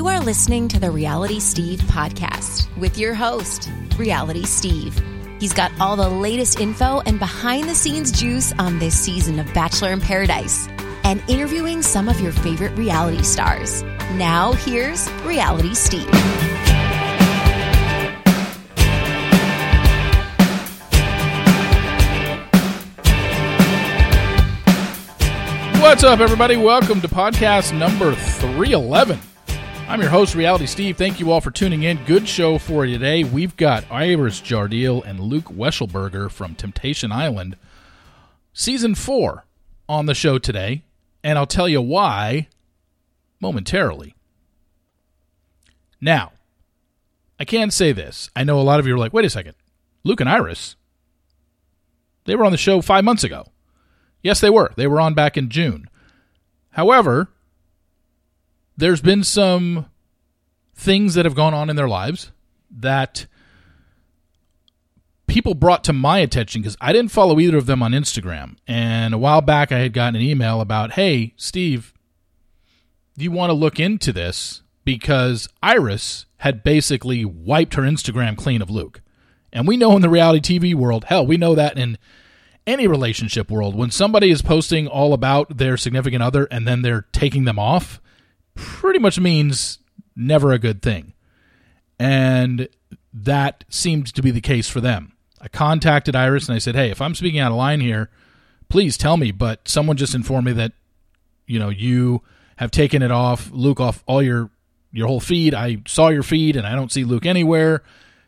You are listening to the Reality Steve podcast with your host, Reality Steve. He's got all the latest info and behind the scenes juice on this season of Bachelor in Paradise and interviewing some of your favorite reality stars. Now, here's Reality Steve. What's up, everybody? Welcome to podcast number 311. I'm your host, Reality Steve. Thank you all for tuning in. Good show for you today. We've got Iris Jardiel and Luke Wechselberger from Temptation Island, season four, on the show today. And I'll tell you why momentarily. Now, I can say this. I know a lot of you are like, wait a second. Luke and Iris, they were on the show five months ago. Yes, they were. They were on back in June. However, there's been some things that have gone on in their lives that people brought to my attention because I didn't follow either of them on Instagram. And a while back, I had gotten an email about, hey, Steve, you want to look into this? Because Iris had basically wiped her Instagram clean of Luke. And we know in the reality TV world, hell, we know that in any relationship world, when somebody is posting all about their significant other and then they're taking them off, pretty much means never a good thing. And that seemed to be the case for them. I contacted Iris and I said, "Hey, if I'm speaking out of line here, please tell me." But someone just informed me that you know you have taken it off Luke off all your your whole feed. I saw your feed and I don't see Luke anywhere.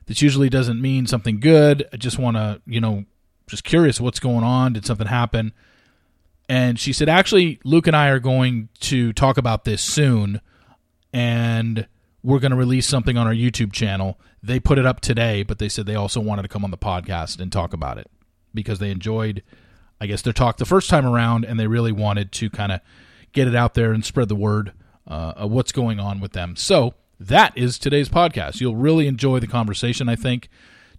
This usually doesn't mean something good. I just want to you know just curious what's going on. Did something happen? And she said, actually, Luke and I are going to talk about this soon, and we're going to release something on our YouTube channel. They put it up today, but they said they also wanted to come on the podcast and talk about it because they enjoyed, I guess, their talk the first time around, and they really wanted to kind of get it out there and spread the word uh, of what's going on with them. So that is today's podcast. You'll really enjoy the conversation, I think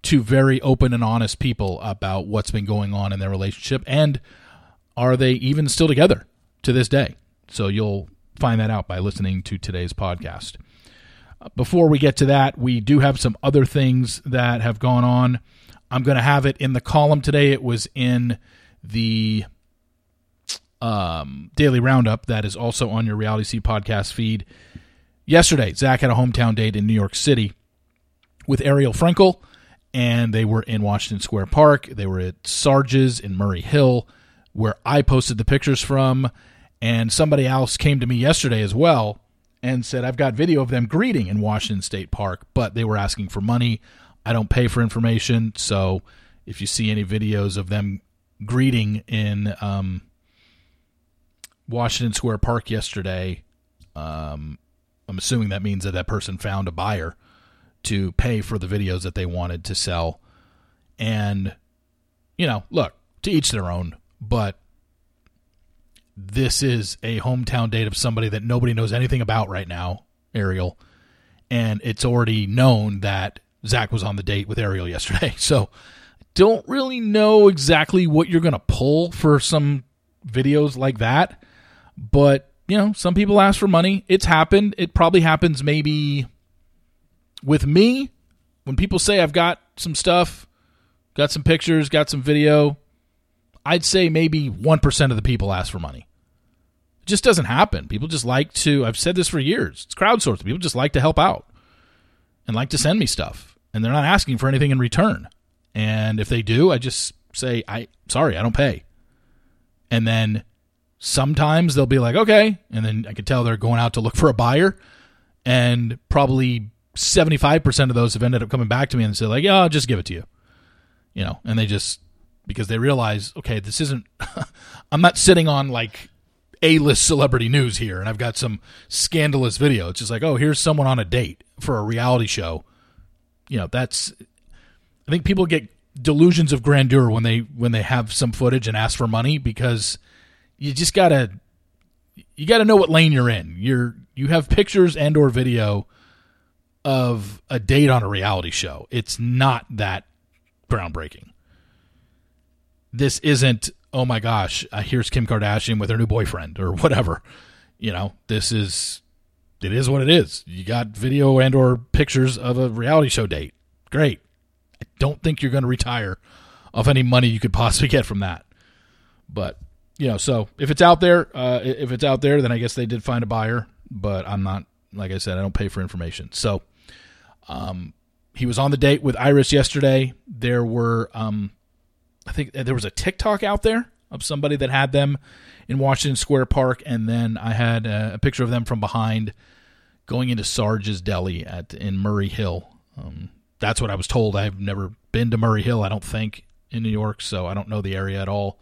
two very open and honest people about what's been going on in their relationship and are they even still together to this day. So you'll find that out by listening to today's podcast. Uh, before we get to that, we do have some other things that have gone on. I'm going to have it in the column today. It was in the um, daily roundup that is also on your Reality Steve podcast feed. Yesterday, Zach had a hometown date in New York City with Ariel Frankel and they were in Washington Square Park. They were at Sarge's in Murray Hill, where I posted the pictures from. And somebody else came to me yesterday as well and said, I've got video of them greeting in Washington State Park, but they were asking for money. I don't pay for information. So if you see any videos of them greeting in um, Washington Square Park yesterday, um, I'm assuming that means that that person found a buyer to pay for the videos that they wanted to sell. And, you know, look, to each their own, but this is a hometown date of somebody that nobody knows anything about right now, Ariel. And it's already known that Zach was on the date with Ariel yesterday. So don't really know exactly what you're going to pull for some videos like that. But, you know, some people ask for money. It's happened. It probably happens maybe with me, when people say I've got some stuff, got some pictures, got some video, I'd say maybe 1% of the people ask for money. It just doesn't happen. People just like to, I've said this for years, it's crowdsourced. People just like to help out and like to send me stuff. And they're not asking for anything in return. And if they do, I just say, I sorry, I don't pay. And then sometimes they'll be like, okay. And then I can tell they're going out to look for a buyer. And probably 75% of those have ended up coming back to me and said like, yeah, I'll just give it to you. You know, and they just, because they realize, okay, this isn't, I'm not sitting on like A-list celebrity news here and I've got some scandalous video. It's just like, oh, here's someone on a date for a reality show. You know, that's, I think people get delusions of grandeur when they, when they have some footage and ask for money because you just gotta, you gotta know what lane you're in. You're, you have pictures and or video of a date on a reality show. It's not that groundbreaking. This isn't, oh my gosh, uh, here's Kim Kardashian with her new boyfriend or whatever. You know, this is it is what it is. You got video and or pictures of a reality show date. Great. I don't think you're going to retire off any money you could possibly get from that. But you know, so if it's out there, uh, if it's out there, then I guess they did find a buyer. But I'm not, like I said, I don't pay for information. So, um, he was on the date with Iris yesterday. There were, um, I think there was a TikTok out there of somebody that had them in Washington Square Park, and then I had a, a picture of them from behind going into Sarge's Deli at in Murray Hill. Um, that's what I was told. I've never been to Murray Hill. I don't think in New York, so I don't know the area at all.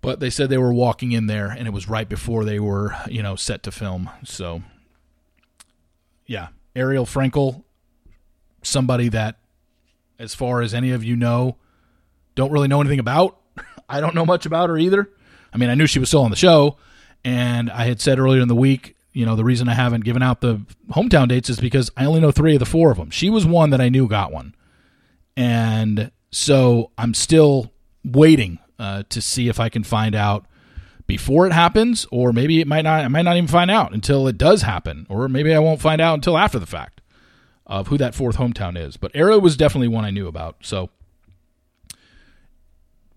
But they said they were walking in there, and it was right before they were, you know, set to film. So, yeah, Ariel Frankel, somebody that, as far as any of you know, don't really know anything about. I don't know much about her either. I mean, I knew she was still on the show, and I had said earlier in the week, you know, the reason I haven't given out the hometown dates is because I only know three of the four of them. She was one that I knew got one, and so I'm still waiting uh, to see if I can find out before it happens, or maybe it might not. I might not even find out until it does happen, or maybe I won't find out until after the fact of who that fourth hometown is. But Ariel was definitely one I knew about. So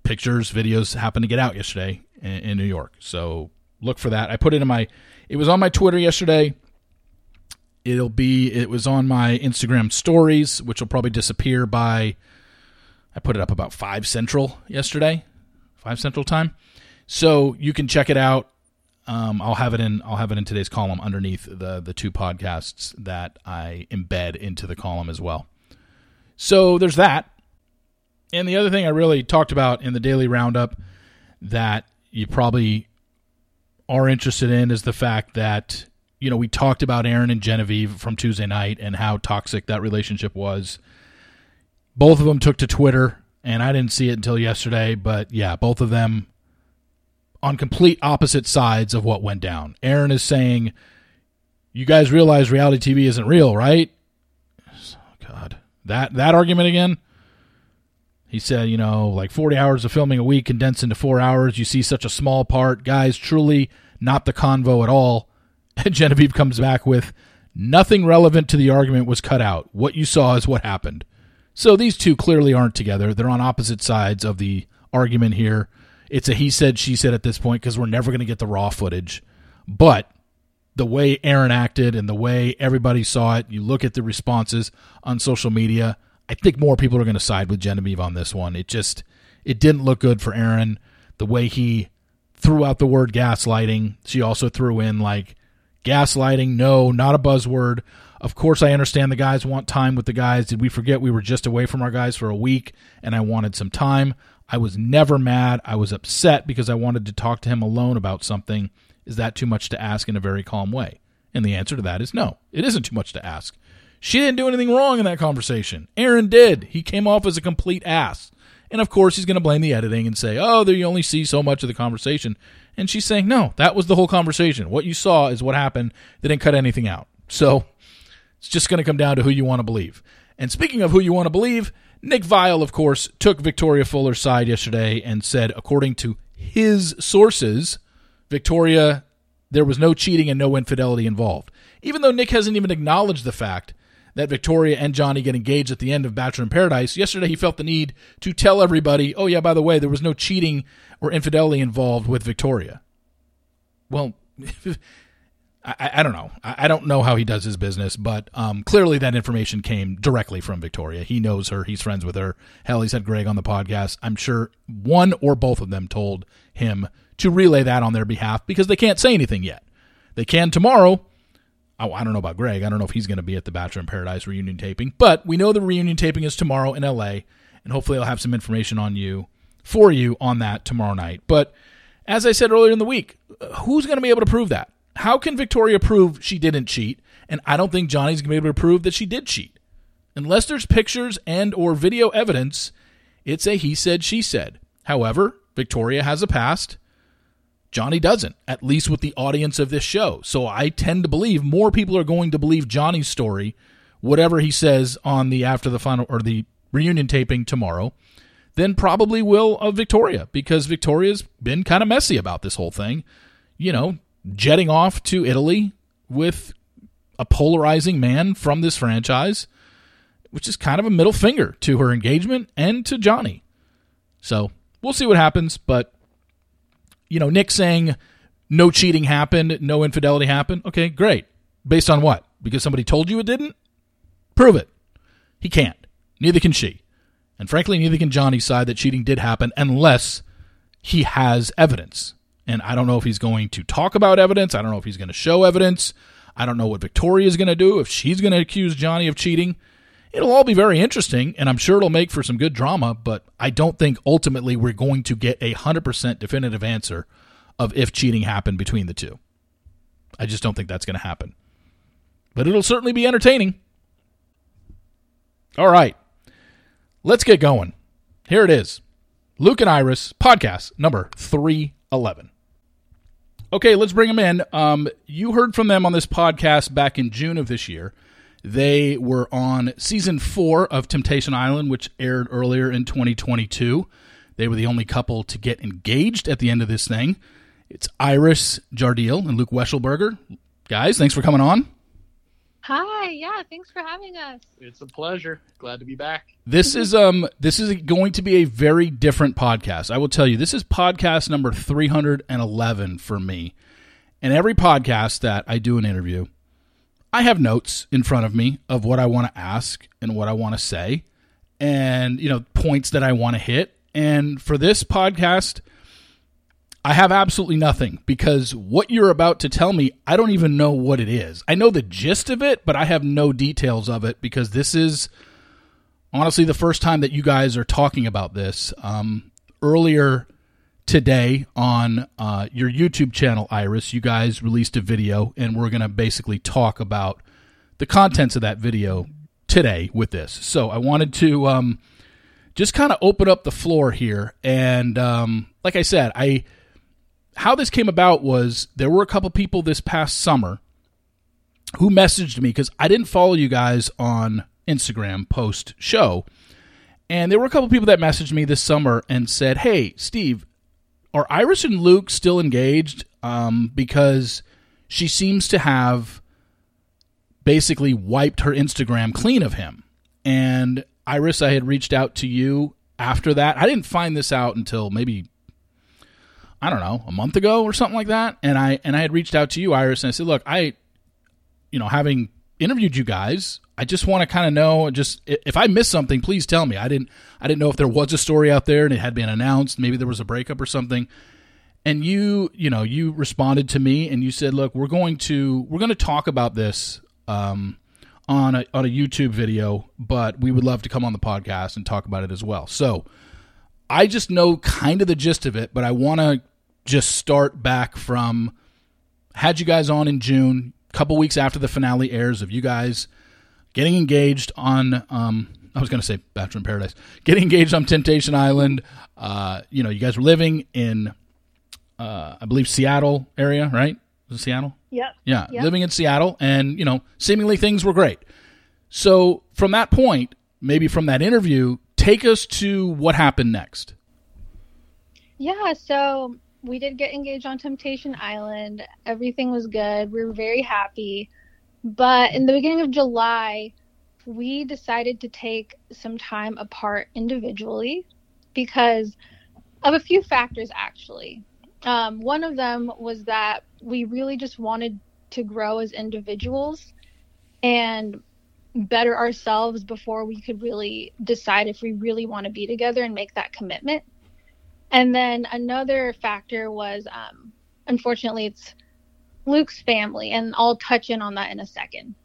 pictures, videos happened to get out yesterday in, in New York. So look for that. I put it in my. It was on my Twitter yesterday. It'll be. It was on my Instagram stories, which will probably disappear by. I put it up about five central yesterday, five central time. So you can check it out. Um, I'll have it in. I'll have it in today's column underneath the the two podcasts that I embed into the column as well. So there's that. And the other thing I really talked about in the daily roundup that you probably are interested in is the fact that you know we talked about Aaron and Genevieve from Tuesday night and how toxic that relationship was. Both of them took to Twitter, and I didn't see it until yesterday. But yeah, both of them on complete opposite sides of what went down. Aaron is saying, "You guys realize reality TV isn't real, right?" Oh, God, that that argument again. He said, you know, like 40 hours of filming a week condensed into four hours. You see such a small part. Guys, truly not the convo at all. And Genevieve comes back with, nothing relevant to the argument was cut out. What you saw is what happened. So these two clearly aren't together. They're on opposite sides of the argument here. It's a he said, she said at this point because we're never going to get the raw footage. But the way Aaron acted and the way everybody saw it, you look at the responses on social media, I think more people are going to side with Genevieve on this one. It just it didn't look good for Aaron the way he threw out the word gaslighting. She also threw in like gaslighting, no, not a buzzword. Of course, I understand the guys want time with the guys. Did we forget we were just away from our guys for a week and I wanted some time? I was never mad. I was upset because I wanted to talk to him alone about something. Is that too much to ask in a very calm way? And the answer to that is no, it isn't too much to ask. She didn't do anything wrong in that conversation. Aaron did. He came off as a complete ass. And of course, he's going to blame the editing and say, oh, there you only see so much of the conversation. And she's saying, no, that was the whole conversation. What you saw is what happened. They didn't cut anything out. So it's just going to come down to who you want to believe. And speaking of who you want to believe, Nick Viall, of course, took Victoria Fuller's side yesterday and said, according to his sources, Victoria, there was no cheating and no infidelity involved. Even though Nick hasn't even acknowledged the fact that Victoria and Johnny get engaged at the end of Bachelor in Paradise, yesterday he felt the need to tell everybody, oh, yeah, by the way, there was no cheating or infidelity involved with Victoria. Well, I, I, don't know. I, I, don't know how he does his business, but um, clearly that information came directly from Victoria. He knows her. He's friends with her. Hell, he's had Greg on the podcast. I'm sure one or both of them told him to relay that on their behalf because they can't say anything yet. They can tomorrow, Oh, I don't know about Greg. I don't know if he's going to be at the Bachelor in Paradise reunion taping, but we know the reunion taping is tomorrow in LA, and hopefully I'll have some information on you for you on that tomorrow night. But as I said earlier in the week, who's going to be able to prove that? How can Victoria prove she didn't cheat? And I don't think Johnny's going to be able to prove that she did cheat. Unless there's pictures and or video evidence, it's a he said she said. However, Victoria has a past Johnny doesn't, at least with the audience of this show. So I tend to believe more people are going to believe Johnny's story, whatever he says on the after the final or the reunion taping tomorrow, than probably will of Victoria because Victoria's been kind of messy about this whole thing. You know, jetting off to Italy with a polarizing man from this franchise, which is kind of a middle finger to her engagement and to Johnny. So we'll see what happens. But, you know, Nick saying no cheating happened, no infidelity happened. Okay, great. Based on what? Because somebody told you it didn't? Prove it. He can't. Neither can she. And frankly, neither can Johnny side that cheating did happen unless he has evidence. And I don't know if he's going to talk about evidence. I don't know if he's going to show evidence. I don't know what Victoria is going to do, if she's going to accuse Johnny of cheating. It'll all be very interesting, and I'm sure it'll make for some good drama, but I don't think ultimately we're going to get a 100% definitive answer of if cheating happened between the two. I just don't think that's going to happen. But it'll certainly be entertaining. All right. Let's get going. Here it is Luke and Iris podcast number 311. Okay, let's bring them in. Um, you heard from them on this podcast back in June of this year. They were on season four of Temptation Island, which aired earlier in 2022. They were the only couple to get engaged at the end of this thing. It's Iris Jardiel and Luke Wechselberger. Guys, thanks for coming on. Hi, yeah, thanks for having us. It's a pleasure. Glad to be back. This is um this is going to be a very different podcast. I will tell you, this is podcast number 311 for me. And every podcast that I do an interview, I have notes in front of me of what I want to ask and what I want to say and, you know, points that I want to hit. And for this podcast, I have absolutely nothing because what you're about to tell me, I don't even know what it is. I know the gist of it, but I have no details of it because this is honestly the first time that you guys are talking about this. Um, earlier today on uh, your YouTube channel, Iris, you guys released a video, and we're going to basically talk about the contents of that video today with this. So I wanted to um, just kind of open up the floor here. And um, like I said, I how this came about was there were a couple people this past summer who messaged me because I didn't follow you guys on Instagram post show. And there were a couple people that messaged me this summer and said, Hey, Steve, are Iris and Luke still engaged? Um, because she seems to have basically wiped her Instagram clean of him. And Iris, I had reached out to you after that. I didn't find this out until maybe I don't know, a month ago or something like that. And I and I had reached out to you, Iris, and I said, look, I, you know, having interviewed you guys, I just want to kind of know. Just if I missed something, please tell me. I didn't. I didn't know if there was a story out there and it had been announced. Maybe there was a breakup or something. And you, you know, you responded to me and you said, "Look, we're going to we're going to talk about this um, on a on a YouTube video, but we would love to come on the podcast and talk about it as well." So, I just know kind of the gist of it, but I want to just start back from had you guys on in June, couple weeks after the finale airs of you guys getting engaged on um, I was going to say Bachelor in Paradise, getting engaged on Temptation Island. Uh, you know, you guys were living in uh, I believe Seattle area, right? Was it Seattle? Yep. Yeah, Yep. living in Seattle, and you know, seemingly things were great. So from that point, maybe from that interview, take us to what happened next. Yeah, so we did get engaged on Temptation Island. Everything was good. We were very happy. But in the beginning of July, we decided to take some time apart individually because of a few factors, actually. Um, one of them was that we really just wanted to grow as individuals and better ourselves before we could really decide if we really want to be together and make that commitment. And then another factor was, um, unfortunately, it's Luke's family, and I'll touch in on that in a second.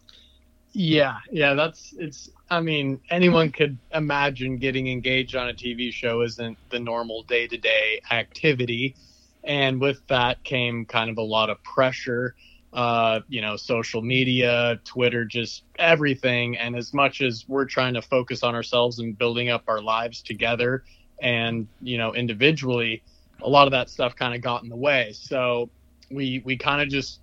Yeah, yeah, that's it's. I mean, anyone could imagine getting engaged on a TV show isn't the normal day to day activity. And with that came kind of a lot of pressure, uh, you know, social media, Twitter, just everything. And as much as we're trying to focus on ourselves and building up our lives together and, you know, individually, a lot of that stuff kind of got in the way. So we, we kind of just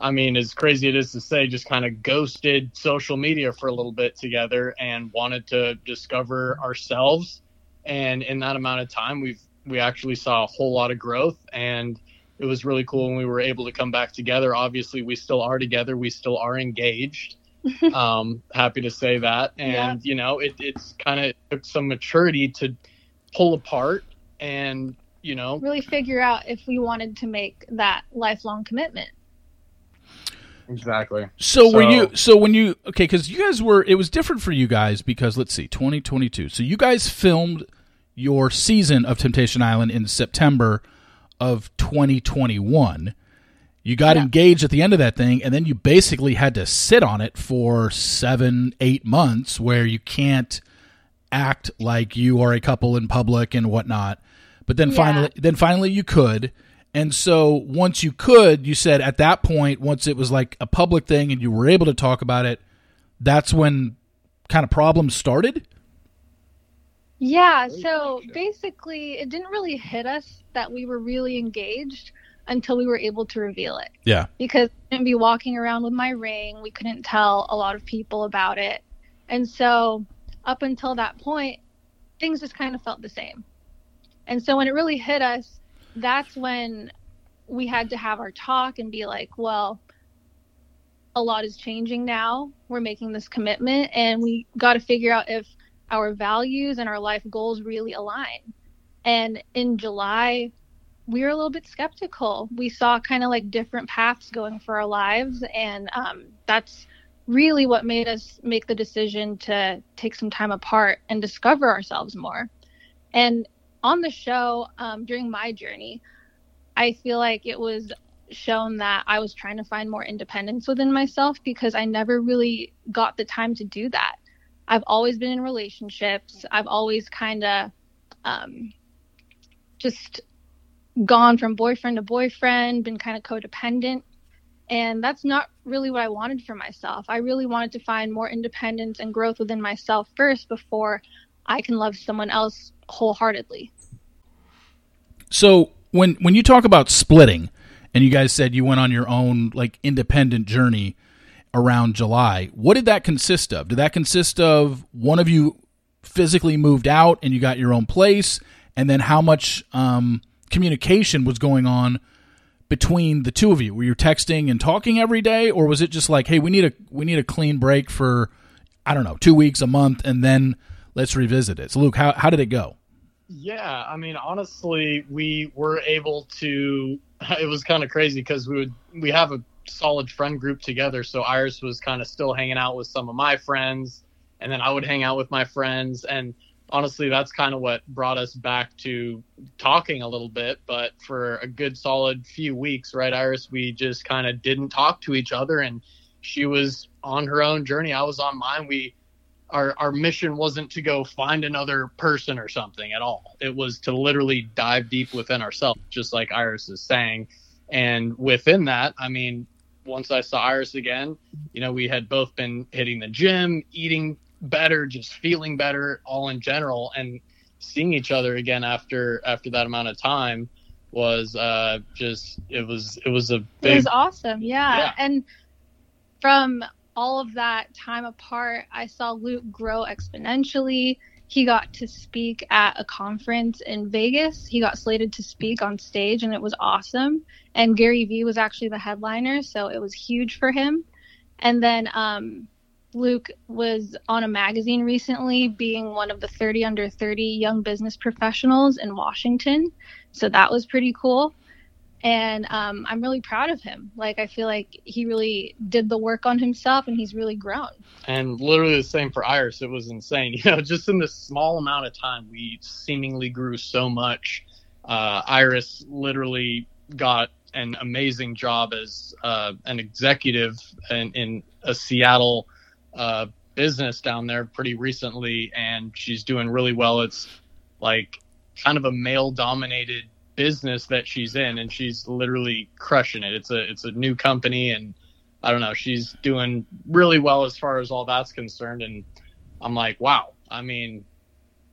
I mean, as crazy it is to say, just kind of ghosted social media for a little bit together and wanted to discover ourselves. And in that amount of time, we've we actually saw a whole lot of growth. And it was really cool when we were able to come back together. Obviously, we still are together. We still are engaged. um, happy to say that. And yeah. you know, it, it's kind of took some maturity to pull apart and you know really figure out if we wanted to make that lifelong commitment. Exactly. So, so were you? So when you okay? Because you guys were. It was different for you guys because let's see, twenty twenty two. So you guys filmed your season of Temptation Island in September of twenty twenty one. You got yeah. engaged at the end of that thing, and then you basically had to sit on it for seven, eight months, where you can't act like you are a couple in public and whatnot. But then yeah. finally, then finally you could and so once you could, you said at that point, once it was like a public thing and you were able to talk about it, that's when kind of problems started? Yeah, so basically, it didn't really hit us that we were really engaged until we were able to reveal it. Yeah. Because I couldn't be walking around with my ring. We couldn't tell a lot of people about it. And so, up until that point, things just kind of felt the same. And so, when it really hit us, that's when we had to have our talk and be like, well, a lot is changing now. We're making this commitment, and we got to figure out if our values and our life goals really align. And in July, we were a little bit skeptical. We saw kind of like different paths going for our lives, and um, that's really what made us make the decision to take some time apart and discover ourselves more. And on the show um, during my journey, I feel like it was shown that I was trying to find more independence within myself because I never really got the time to do that. I've always been in relationships. I've always kind of um, just gone from boyfriend to boyfriend, been kind of codependent. And that's not really what I wanted for myself. I really wanted to find more independence and growth within myself first before I can love someone else wholeheartedly. So when when you talk about splitting, and you guys said you went on your own like independent journey around July, what did that consist of? Did that consist of one of you physically moved out and you got your own place, and then how much um, communication was going on? Between the two of you? Were you texting and talking every day, or was it just like, hey, we need a we need a clean break for I don't know two weeks, a month, and then let's revisit it? So, Luke, how how did it go? Yeah, I mean, honestly, we were able to. It was kind of crazy because we would we have a solid friend group together. So Iris was kind of still hanging out with some of my friends, and then I would hang out with my friends. And honestly, that's kind of what brought us back to talking a little bit. But for a good solid few weeks, right, Iris, we just kind of didn't talk to each other, and she was on her own journey. I was on mine. We our our mission wasn't to go find another person or something at all. It was to literally dive deep within ourselves, just like Iris is saying. And within that, I mean, once I saw Iris again, you know, we had both been hitting the gym, eating better, just feeling better, all in general, and seeing each other again after after that amount of time was uh just it was it was a big, it was awesome yeah. yeah. and from all of that time apart, I saw Luke grow exponentially. He got to speak at a conference in Vegas. He got slated to speak on stage, and it was awesome. And Gary Vee was actually the headliner, so it was huge for him. And then um, Luke was on a magazine recently, being one of the 30 under 30 young business professionals in Washington. So that was pretty cool and um, I'm really proud of him. Like I feel like he really did the work on himself, and he's really grown. And literally the same for Iris. It was insane. You know, just in this small amount of time, we seemingly grew so much. Uh, Iris literally got an amazing job as uh, an executive in, in a Seattle uh, business down there pretty recently, and she's doing really well. It's like kind of a male dominated business that she's in and she's literally crushing it. It's a it's a new company and I don't know, she's doing really well as far as all that's concerned and I'm like, wow. I mean,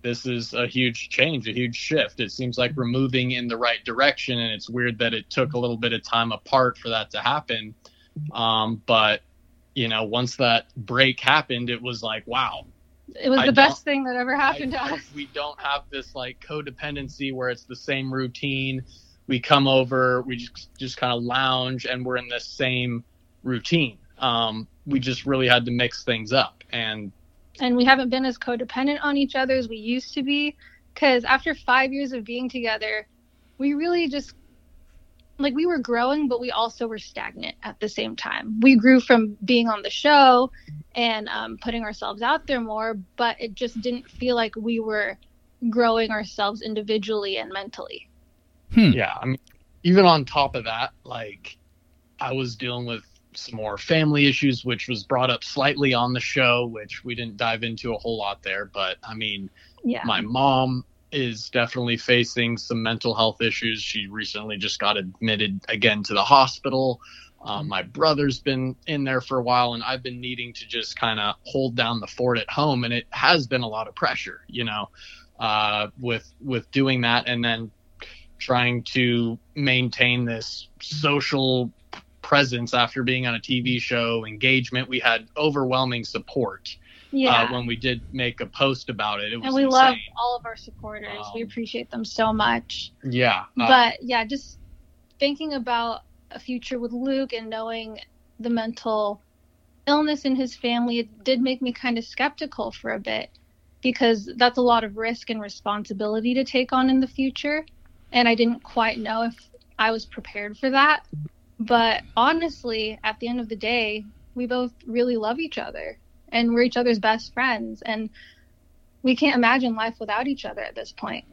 this is a huge change, a huge shift. It seems like we're moving in the right direction and it's weird that it took a little bit of time apart for that to happen. Um, but you know, once that break happened, it was like, wow, it was the best thing that ever happened I, to us. We don't have this like codependency where it's the same routine. we come over, we just just kind of lounge, and we're in this same routine. Um, we just really had to mix things up, and and we haven't been as codependent on each other as we used to be. Because after five years of being together, we really just like we were growing, but we also were stagnant at the same time. We grew from being on the show and um, putting ourselves out there more, but it just didn't feel like we were growing ourselves individually and mentally. Hmm. Yeah, I mean, even on top of that, like I was dealing with some more family issues, which was brought up slightly on the show, which we didn't dive into a whole lot there. But I mean, yeah. my mom is definitely facing some mental health issues. She recently just got admitted again to the hospital. Um, my brother's been in there for a while, and I've been needing to just kind of hold down the fort at home, and it has been a lot of pressure, you know, uh, with with doing that, and then trying to maintain this social presence after being on a TV show, engagement. We had overwhelming support yeah. Uh, when we did make a post about it. it was and we insane. love all of our supporters. Um, we appreciate them so much. Yeah. Uh, but yeah, just thinking about a future with Luke and knowing the mental illness in his family, it did make me kind of skeptical for a bit because that's a lot of risk and responsibility to take on in the future. And I didn't quite know if I was prepared for that. But honestly, at the end of the day, we both really love each other and we're each other's best friends. And we can't imagine life without each other at this point.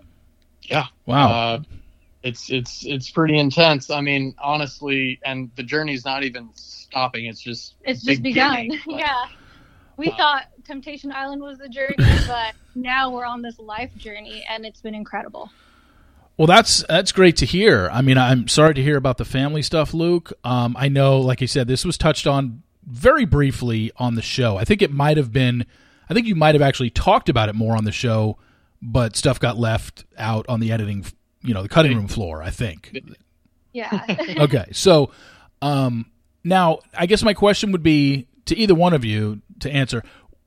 Yeah. Wow. Uh, it's it's it's pretty intense. I mean honestly and the journey's not even stopping. It's just it's just begun. yeah. We uh, thought temptation island was the journey but now we're on this life journey and it's been incredible. Well, that's that's great to hear. I mean, I'm sorry to hear about the family stuff, Luke. Um, I know, like you said, this was touched on very briefly on the show. I think it might have been, I think you might have actually talked about it more on the show, but stuff got left out on the editing, you know, the cutting room floor, I think. Yeah. okay. So, um, now I guess my question would be to either one of you to answer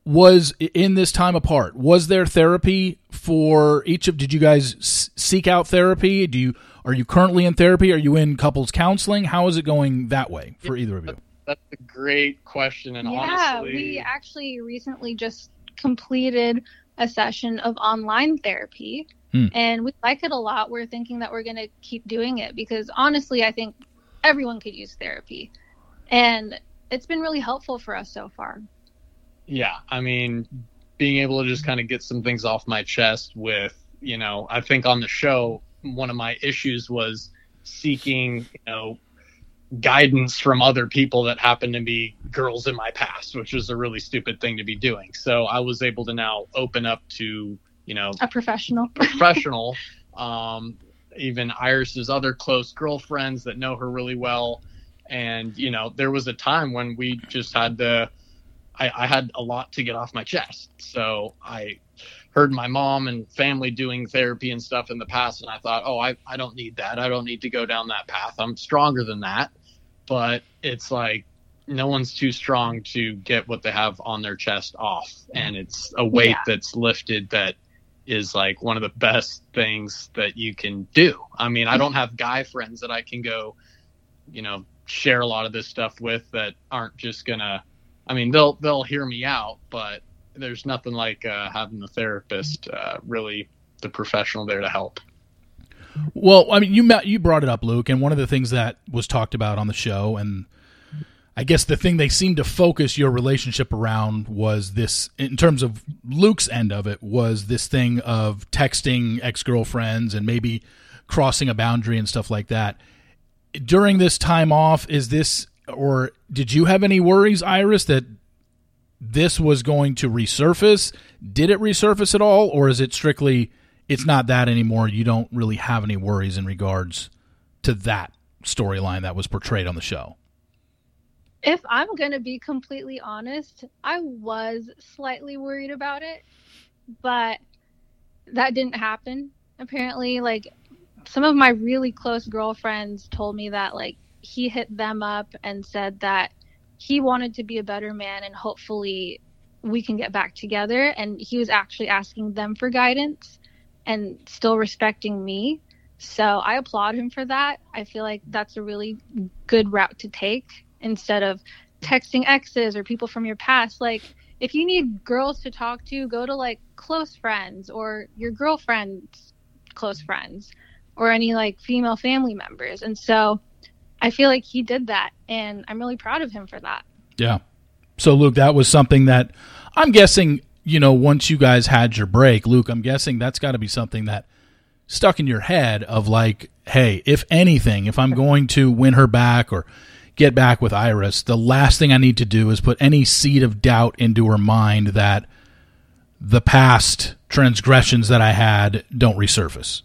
was in this time apart was there therapy for each of did you guys seek out therapy do you are you currently in therapy are you in couples counseling how is it going that way for either of you that's a great question, and yeah, honestly, we actually recently just completed a session of online therapy, hmm. and we like it a lot. We're thinking that we're going to keep doing it because honestly, I think everyone could use therapy, and it's been really helpful for us so far. Yeah, I mean, being able to just kind of get some things off my chest with, you know, I think on the show, one of my issues was seeking, you know, guidance from other people that happened to be girls in my past, which was a really stupid thing to be doing. So I was able to now open up to, you know, a professional. professional. Um, even Iris's other close girlfriends that know her really well. And, you know, there was a time when we just had to, I, I had a lot to get off my chest. So I heard my mom and family doing therapy and stuff in the past and i thought oh I, I don't need that. I don't need to go down that path. I'm stronger than that. But it's like no one's too strong to get what they have on their chest off. And it's a weight yeah. that's lifted that is like one of the best things that you can do. I mean i don't have guy friends that i can go you know share a lot of this stuff with that aren't just gonna i mean they'll they'll hear me out but there's nothing like uh, having the therapist uh, really the professional there to help well, I mean, you you brought it up, Luke, and one of the things that was talked about on the show, and I guess the thing they seemed to focus your relationship around was this, in terms of Luke's end of it, was this thing of texting ex girlfriends and maybe crossing a boundary and stuff like that. During this time off, is this, or did you have any worries, Iris, that this was going to resurface? Did it resurface at all, or is it strictly it's not that anymore. You don't really have any worries in regards to that storyline that was portrayed on the show. If I'm going to be completely honest, I was slightly worried about it, but that didn't happen. Apparently, like some of my really close girlfriends told me that like he hit them up and said that he wanted to be a better man and hopefully we can get back together and he was actually asking them for guidance and still respecting me. So I applaud him for that. I feel like that's a really good route to take instead of texting exes or people from your past. Like, if you need girls to talk to, go to like close friends or your girlfriend's close friends or any like female family members. And so I feel like he did that and I'm really proud of him for that. Yeah. So Luke, that was something that I'm guessing, you know, once you guys had your break, Luke, I'm guessing that's got to be something that stuck in your head of like, hey, if anything, if I'm going to win her back or get back with Iris, the last thing I need to do is put any seed of doubt into her mind that the past transgressions that I had don't resurface.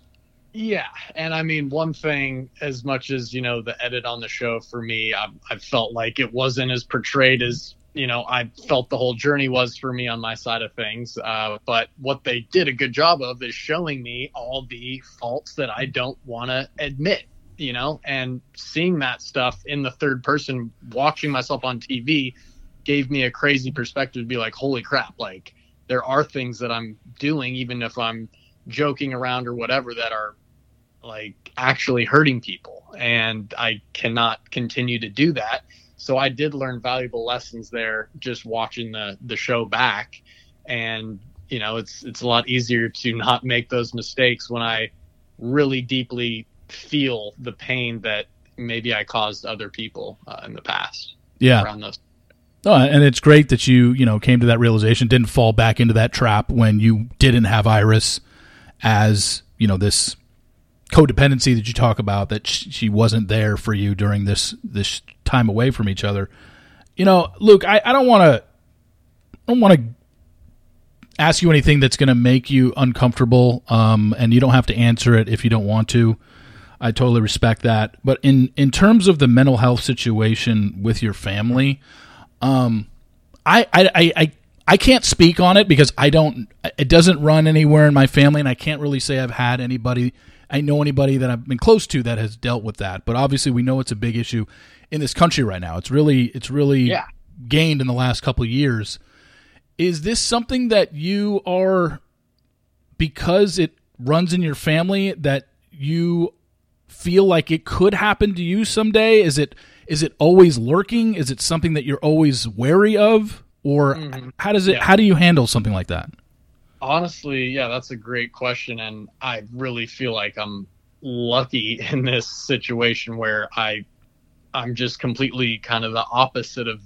Yeah, and I mean, one thing, as much as you know, the edit on the show for me, I, I felt like it wasn't as portrayed as you know I felt the whole journey was for me on my side of things. Uh, but what they did a good job of is showing me all the faults that I don't want to admit. You know, and seeing that stuff in the third person, watching myself on TV, gave me a crazy perspective to be like, holy crap! Like there are things that I'm doing, even if I'm joking around or whatever, that are like actually hurting people. And i cannot continue to do that. So i did learn valuable lessons there just watching the the show back. And you know it's it's a lot easier to not make those mistakes when i really deeply feel the pain that maybe i caused other people uh, in the past. Yeah. Around those. Oh, and it's great that you, you know, came to that realization, didn't fall back into that trap when you didn't have Iris as, you know, this codependency that you talk about that she wasn't there for you during this this time away from each other. You know, Luke, I, I don't want to I don't want to ask you anything that's going to make you uncomfortable, um, and you don't have to answer it if you don't want to. I totally respect that. But in in terms of the mental health situation with your family, um, I, I, I, I can't speak on it because I don't. It doesn't run anywhere in my family, and I can't really say I've had anybody I know anybody that I've been close to that has dealt with that. But obviously, we know it's a big issue in this country right now. It's really it's really yeah. gained in the last couple of years. Is this something that you are because it runs in your family that you feel like it could happen to you someday? Is it is it always lurking? Is it something that you're always wary of? Or mm-hmm. how does it yeah. how do you handle something like that? Honestly, yeah, that's a great question. And I really feel like I'm lucky in this situation where I I'm just completely kind of the opposite of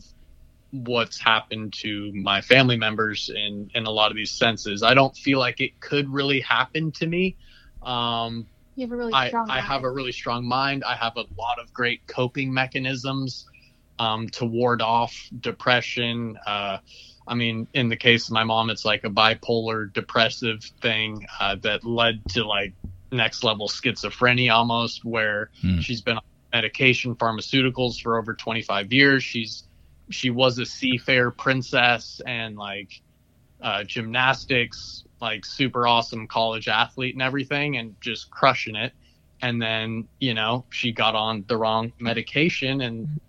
what's happened to my family members in in a lot of these senses. I don't feel like it could really happen to me. Um, you have a really I, strong. I have a really strong mind. I have a lot of great coping mechanisms um, to ward off depression. Uh, I mean, in the case of my mom, it's like a bipolar depressive thing uh, that led to like next level schizophrenia almost, where hmm. she's been on medication, pharmaceuticals for over 25 years. She's she was a Seafair princess and like uh, gymnastics, like super awesome college athlete and everything, and just crushing it. And then you know she got on the wrong medication and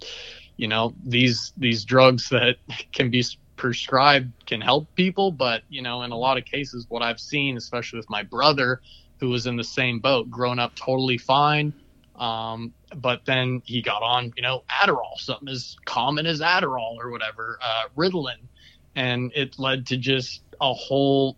you know these these drugs that can be prescribed can help people, but you know, in a lot of cases, what I've seen, especially with my brother, who was in the same boat, grown up totally fine, um, but then he got on, you know, Adderall, something as common as Adderall or whatever, uh, Ritalin, and it led to just a whole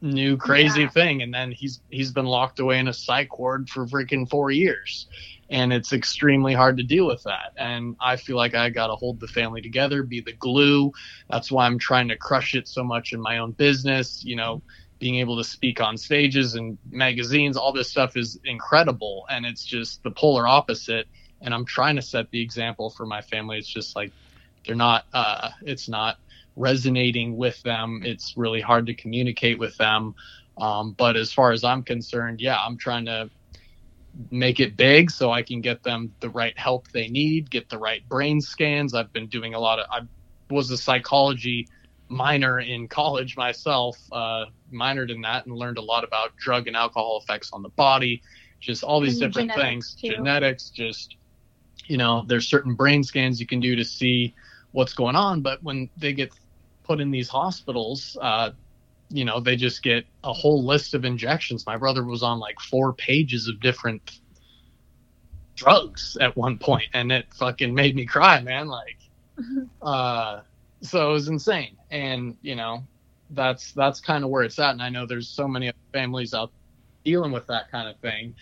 new crazy yeah. thing. And then he's he's been locked away in a psych ward for freaking four years and it's extremely hard to deal with that. And I feel like I got to hold the family together, be the glue. That's why I'm trying to crush it so much in my own business. You know, being able to speak on stages and magazines, all this stuff is incredible. And it's just the polar opposite. And I'm trying to set the example for my family. It's just like they're not, uh, it's not resonating with them. It's really hard to communicate with them. Um, but as far as I'm concerned, yeah, I'm trying to make it big so I can get them the right help they need, get the right brain scans. I've been doing a lot of, I was a psychology minor in college myself, uh, minored in that and learned a lot about drug and alcohol effects on the body, just all these and different things, too. genetics, just, you know, there's certain brain scans you can do to see what's going on. But when they get put in these hospitals, uh, you know, they just get a whole list of injections. My brother was on like four pages of different drugs at one point, and it fucking made me cry, man. Like, uh, so it was insane, and you know, that's that's kind of where it's at. And I know there's so many families out dealing with that kind of thing,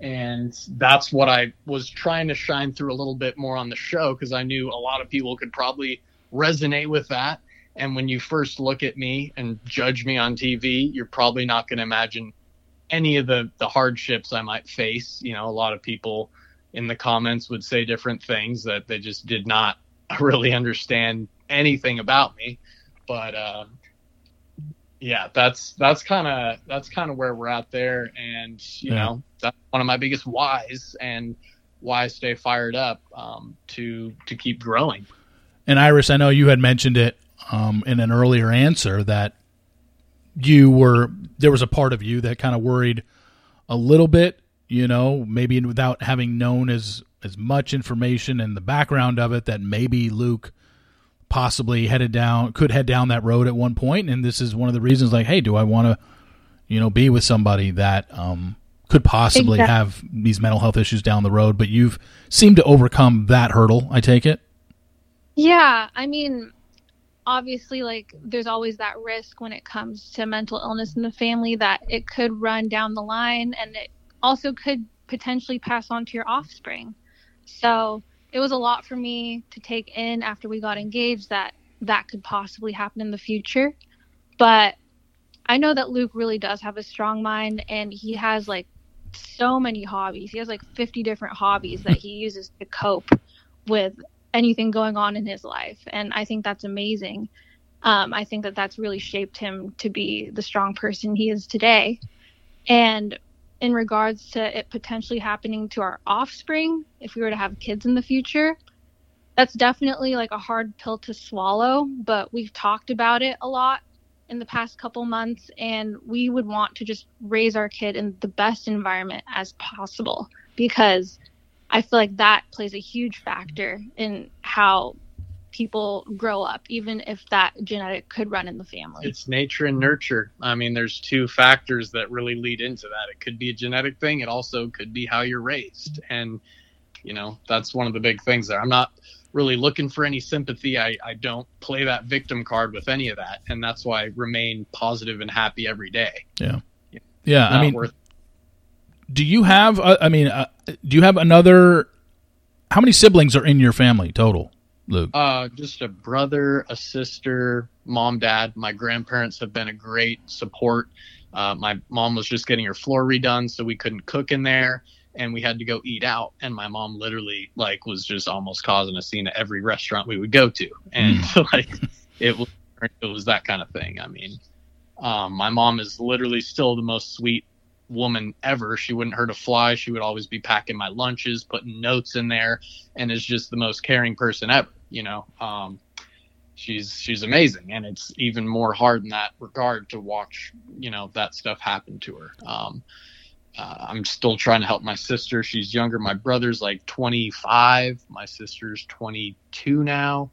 and that's what I was trying to shine through a little bit more on the show because I knew a lot of people could probably resonate with that and when you first look at me and judge me on TV, you're probably not going to imagine any of the, the hardships I might face. You know, a lot of people in the comments would say different things that they just did not really understand anything about me. But, uh, yeah, that's that's kind of that's kind of where we're at there, and you yeah. know that's one of my biggest whys and why I stay fired up um, to to keep growing. And Iris, I know you had mentioned it um, in an earlier answer that you were there was a part of you that kind of worried a little bit, you know, maybe without having known as as much information and the background of it that maybe Luke possibly headed down could head down that road at one point and this is one of the reasons like hey do i want to you know be with somebody that um could possibly exactly. have these mental health issues down the road but you've seemed to overcome that hurdle i take it yeah i mean obviously like there's always that risk when it comes to mental illness in the family that it could run down the line and it also could potentially pass on to your offspring. So it was a lot for me to take in after we got engaged that that could possibly happen in the future. But i know that luke really does have a strong mind and he has like so many hobbies. He has like 50 different hobbies that he uses to cope with anything going on in his life. And I think that's amazing. Um, I think that that's really shaped him to be the strong person he is today. And in regards to it potentially happening to our offspring, if we were to have kids in the future, that's definitely like a hard pill to swallow. But we've talked about it a lot in the past couple months, and we would want to just raise our kid in the best environment as possible because I feel like that plays a huge factor in how people grow up, even if that genetic could run in the family. It's nature and nurture. I mean, there's two factors that really lead into that. It could be a genetic thing, it also could be how you're raised. And, you know, that's one of the big things there. I'm not really looking for any sympathy. I, I don't play that victim card with any of that. And that's why I remain positive and happy every day. Yeah. Yeah. I mean, worth do you have? Uh, I mean, uh, do you have another? How many siblings are in your family total, Luke? Uh, just a brother, a sister, mom, dad. My grandparents have been a great support. Uh, my mom was just getting her floor redone, so we couldn't cook in there, and we had to go eat out. And my mom literally like was just almost causing a scene at every restaurant we would go to, and mm. like it was it was that kind of thing. I mean, um, my mom is literally still the most sweet woman ever. She wouldn't hurt a fly. She would always be packing my lunches, putting notes in there, and is just the most caring person ever. You know, um, she's she's amazing, and it's even more hard in that regard to watch you know that stuff happen to her. Um, uh, I'm still trying to help my sister. She's younger. My brother's like 25. My sister's 22 now.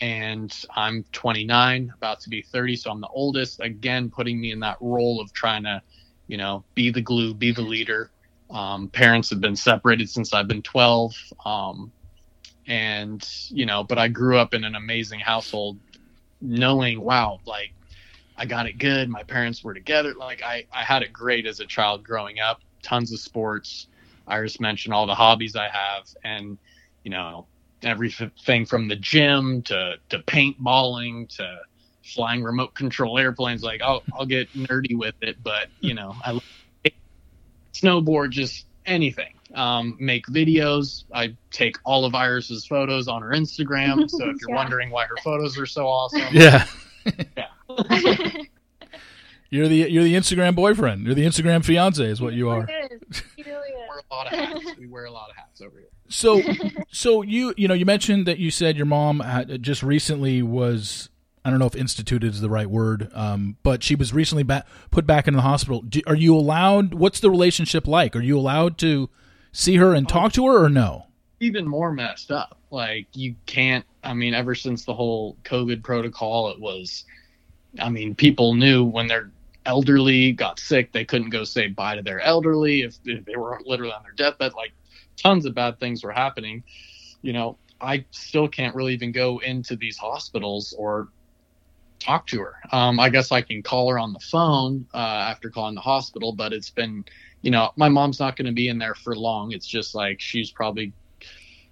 And I'm 29, about to be 30. So I'm the oldest. Again, putting me in that role of trying to you know, be the glue, be the leader. Um, parents have been separated since I've been 12. Um, and, you know, but I grew up in an amazing household knowing, wow, like I got it good. My parents were together. Like I, I had it great as a child growing up, tons of sports. Iris mentioned all the hobbies I have and, you know, everything from the gym to, to paintballing to, flying remote control airplanes. Like, I'll I'll get nerdy with it, but you know, I snowboard just anything. Um, make videos. I take all of Iris's photos on her Instagram. So if you're yeah. wondering why her photos are so awesome, yeah, yeah. you're the you're the Instagram boyfriend. You're the Instagram fiance, is what you are. We wear a lot of hats. We wear a lot of hats over here. So, so you you know you mentioned that you said your mom had, just recently was I don't know if instituted is the right word, um, but she was recently ba- put back in the hospital. Do, are you allowed? What's the relationship like? Are you allowed to see her and talk to her, or no? Even more messed up. Like you can't. I mean, ever since the whole COVID protocol, it was I mean, people knew when their elderly got sick, they couldn't go say bye to their elderly if, if they were literally on their deathbed. Like tons of bad things were happening. You know, I still can't really even go into these hospitals or talk to her. Um, I guess I can call her on the phone uh, after calling the hospital, but it's been, you know, my mom's not going to be in there for long. It's just like she's probably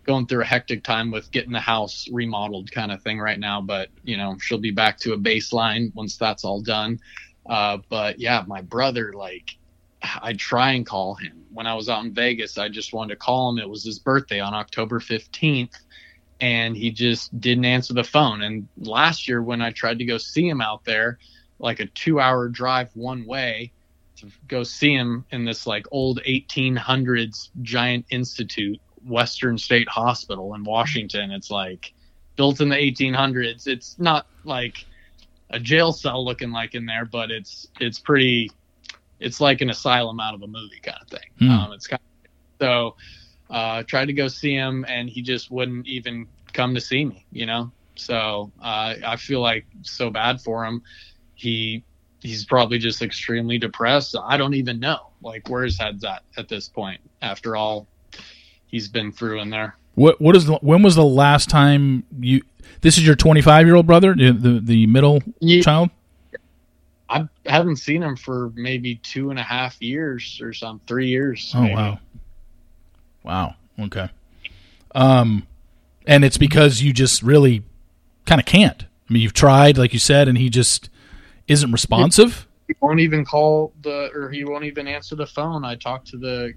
going through a hectic time with getting the house remodeled kind of thing right now but you know she'll be back to a baseline once that's all done uh, but yeah my brother like i try and call him when i was out in vegas i just wanted to call him it was his birthday on october 15th and he just didn't answer the phone and last year when i tried to go see him out there like a two hour drive one way to go see him in this like old 1800s giant institute Western State Hospital in Washington. It's like built in the 1800s. It's not like a jail cell looking like in there, but it's it's pretty. It's like an asylum out of a movie kind of thing. Hmm. Um, it's kind of, so. Uh, tried to go see him, and he just wouldn't even come to see me. You know, so uh, I feel like so bad for him. He he's probably just extremely depressed. I don't even know like where his head's at at this point after all he's been through in there. What what is the, when was the last time you? This is your 25 year old brother, the the, the middle Yeah. child. I haven't seen him for maybe two and a half years or some three years. Oh maybe. wow, wow. Okay. Um, and it's because you just really kind of can't. I mean, you've tried, like you said, and he just isn't responsive. He won't even call the or he won't even answer the phone. I talked to the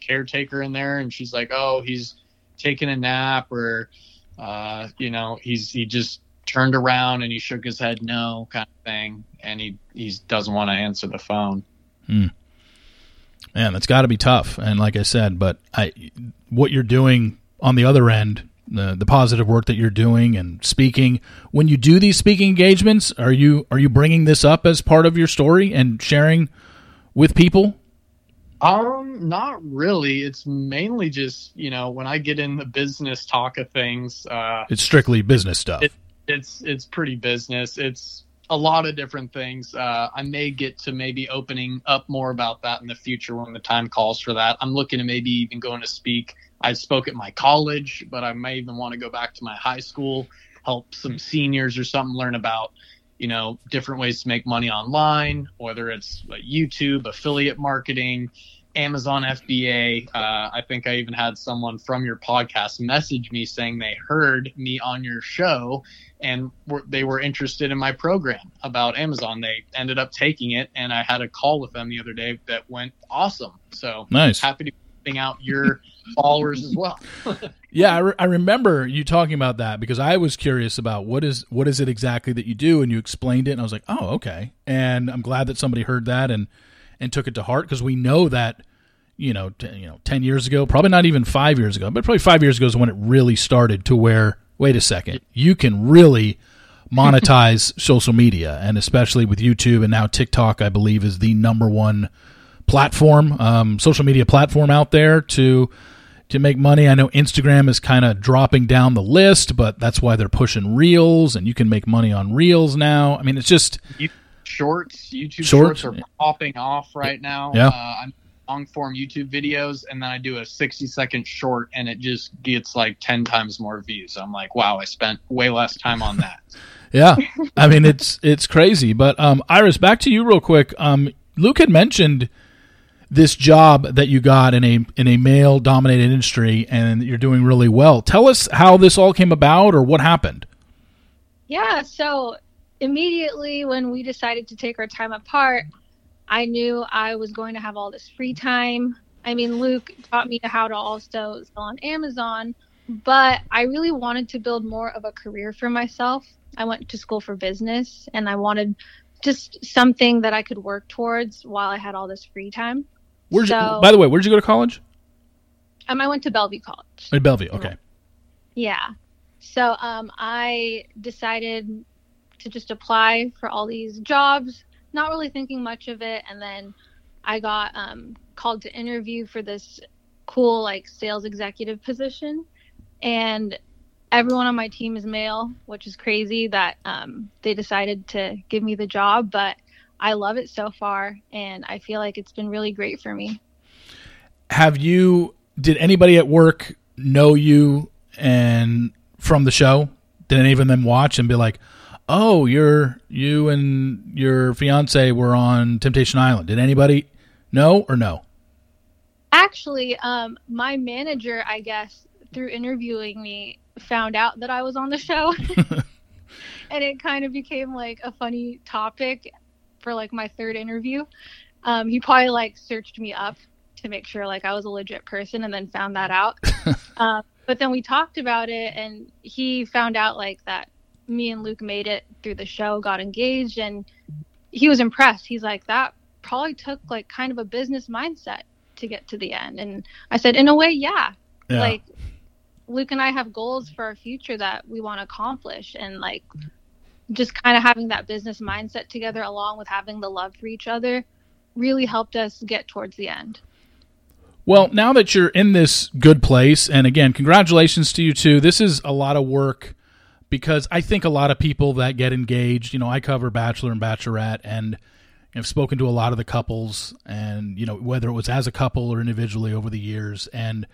caretaker in there, and she's like, "Oh, he's taking a nap," or uh, you know, he's he just turned around and he shook his head no kind of thing, and he he doesn't want to answer the phone. Man, that's got to be tough. And like I said, but I, what you're doing on the other end, the the positive work that you're doing and speaking. When you do these speaking engagements, are you are you bringing this up as part of your story and sharing with people? Um, not really. It's mainly just you know when I get in the business talk of things, uh, It's strictly business stuff. It- it's it's pretty business. It's a lot of different things. Uh, I may get to maybe opening up more about that in the future when the time calls for that. I'm looking to maybe even going to speak. I spoke at my college, but I may even want to go back to my high school, help some seniors or something learn about you know different ways to make money online, whether it's like YouTube, affiliate marketing. Amazon FBA. Uh, I think I even had someone from your podcast message me saying they heard me on your show and were, they were interested in my program about Amazon. They ended up taking it, and I had a call with them the other day that went awesome. So Nice. happy to be helping out your followers as well. Yeah, I, re- I remember you talking about that because I was curious about what is what is it exactly that you do, and you explained it, and I was like, oh, okay. And I'm glad that somebody heard that and and took it to heart because we know that you know t- you know ten years ago, probably not even five years ago, but probably five years ago is when it really started to where wait a second, you can really monetize social media, and especially with YouTube and now TikTok, I believe is the number one platform, um, social media platform out there to to make money. I know Instagram is kind of dropping down the list, but that's why they're pushing Reels, and you can make money on Reels now. I mean, it's just Shorts, YouTube Shorts, shorts, are popping off right now. Yeah. Uh, I'm long form YouTube videos, and then I do a 60 second short, and it just gets like 10 times more views. I'm like, wow, I spent way less time on that. yeah. I mean, it's it's crazy. But um, Iris, back to you real quick. Um, Luke had mentioned this job that you got in a in a male dominated industry, and you're doing really well. Tell us how this all came about, or what happened. Yeah, so immediately when we decided to take our time apart, I knew I was going to have all this free time. I mean, Luke taught me how to also sell on Amazon, but I really wanted to build more of a career for myself. I went to school for business and I wanted just something that I could work towards while I had all this free time. Where'd you, by the way, where did you go to college? Um, I went to Bellevue College. In Bellevue. Okay. Yeah. So um, I decided to just apply for all these jobs, not really thinking much of it. And then I got um, called to interview for this cool, like, sales executive position. And everyone on my team is male, which is crazy that um, they decided to give me the job, but I love it so far, and I feel like it's been really great for me. Have you? Did anybody at work know you and from the show? Did any of them watch and be like, "Oh, you're you and your fiance were on Temptation Island"? Did anybody know or no? Actually, um, my manager, I guess, through interviewing me, found out that I was on the show. and it kind of became like a funny topic for like my third interview. Um, he probably like searched me up to make sure like I was a legit person and then found that out. um, but then we talked about it and he found out like that me and Luke made it through the show, got engaged, and he was impressed. He's like, that probably took like kind of a business mindset to get to the end. And I said, in a way, yeah. yeah. Like Luke and I have goals for our future that we want to accomplish and like just kind of having that business mindset together along with having the love for each other really helped us get towards the end. Well, now that you're in this good place, and again, congratulations to you too. This is a lot of work because I think a lot of people that get engaged, you know, I cover Bachelor and Bachelorette, and I've spoken to a lot of the couples, and you know, whether it was as a couple or individually over the years, and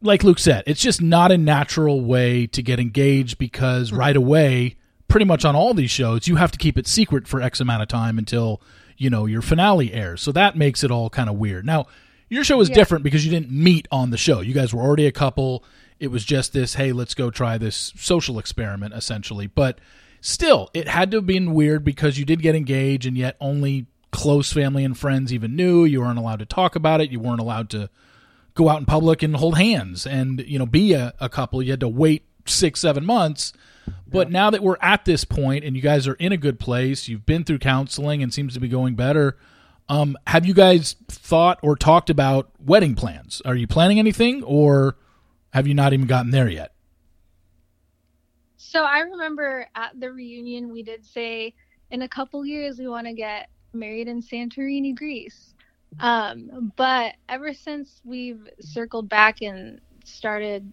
like Luke said, it's just not a natural way to get engaged because hmm. right away, pretty much on all these shows, you have to keep it secret for X amount of time until, you know, your finale airs. So that makes it all kind of weird. Now, your show is yeah. different because you didn't meet on the show. You guys were already a couple. It was just this, hey, let's go try this social experiment, essentially. But still, it had to have been weird because you did get engaged and yet only close family and friends even knew. You weren't allowed to talk about it. You weren't allowed to go out in public and hold hands and you know be a, a couple. You had to wait six seven months. But yeah. now that we're at this point and you guys are in a good place, you've been through counseling and seems to be going better. Um, have you guys thought or talked about wedding plans? Are you planning anything, or have you not even gotten there yet? So I remember at the reunion we did say in a couple years we want to get married in Santorini, Greece. Um, but ever since we've circled back and started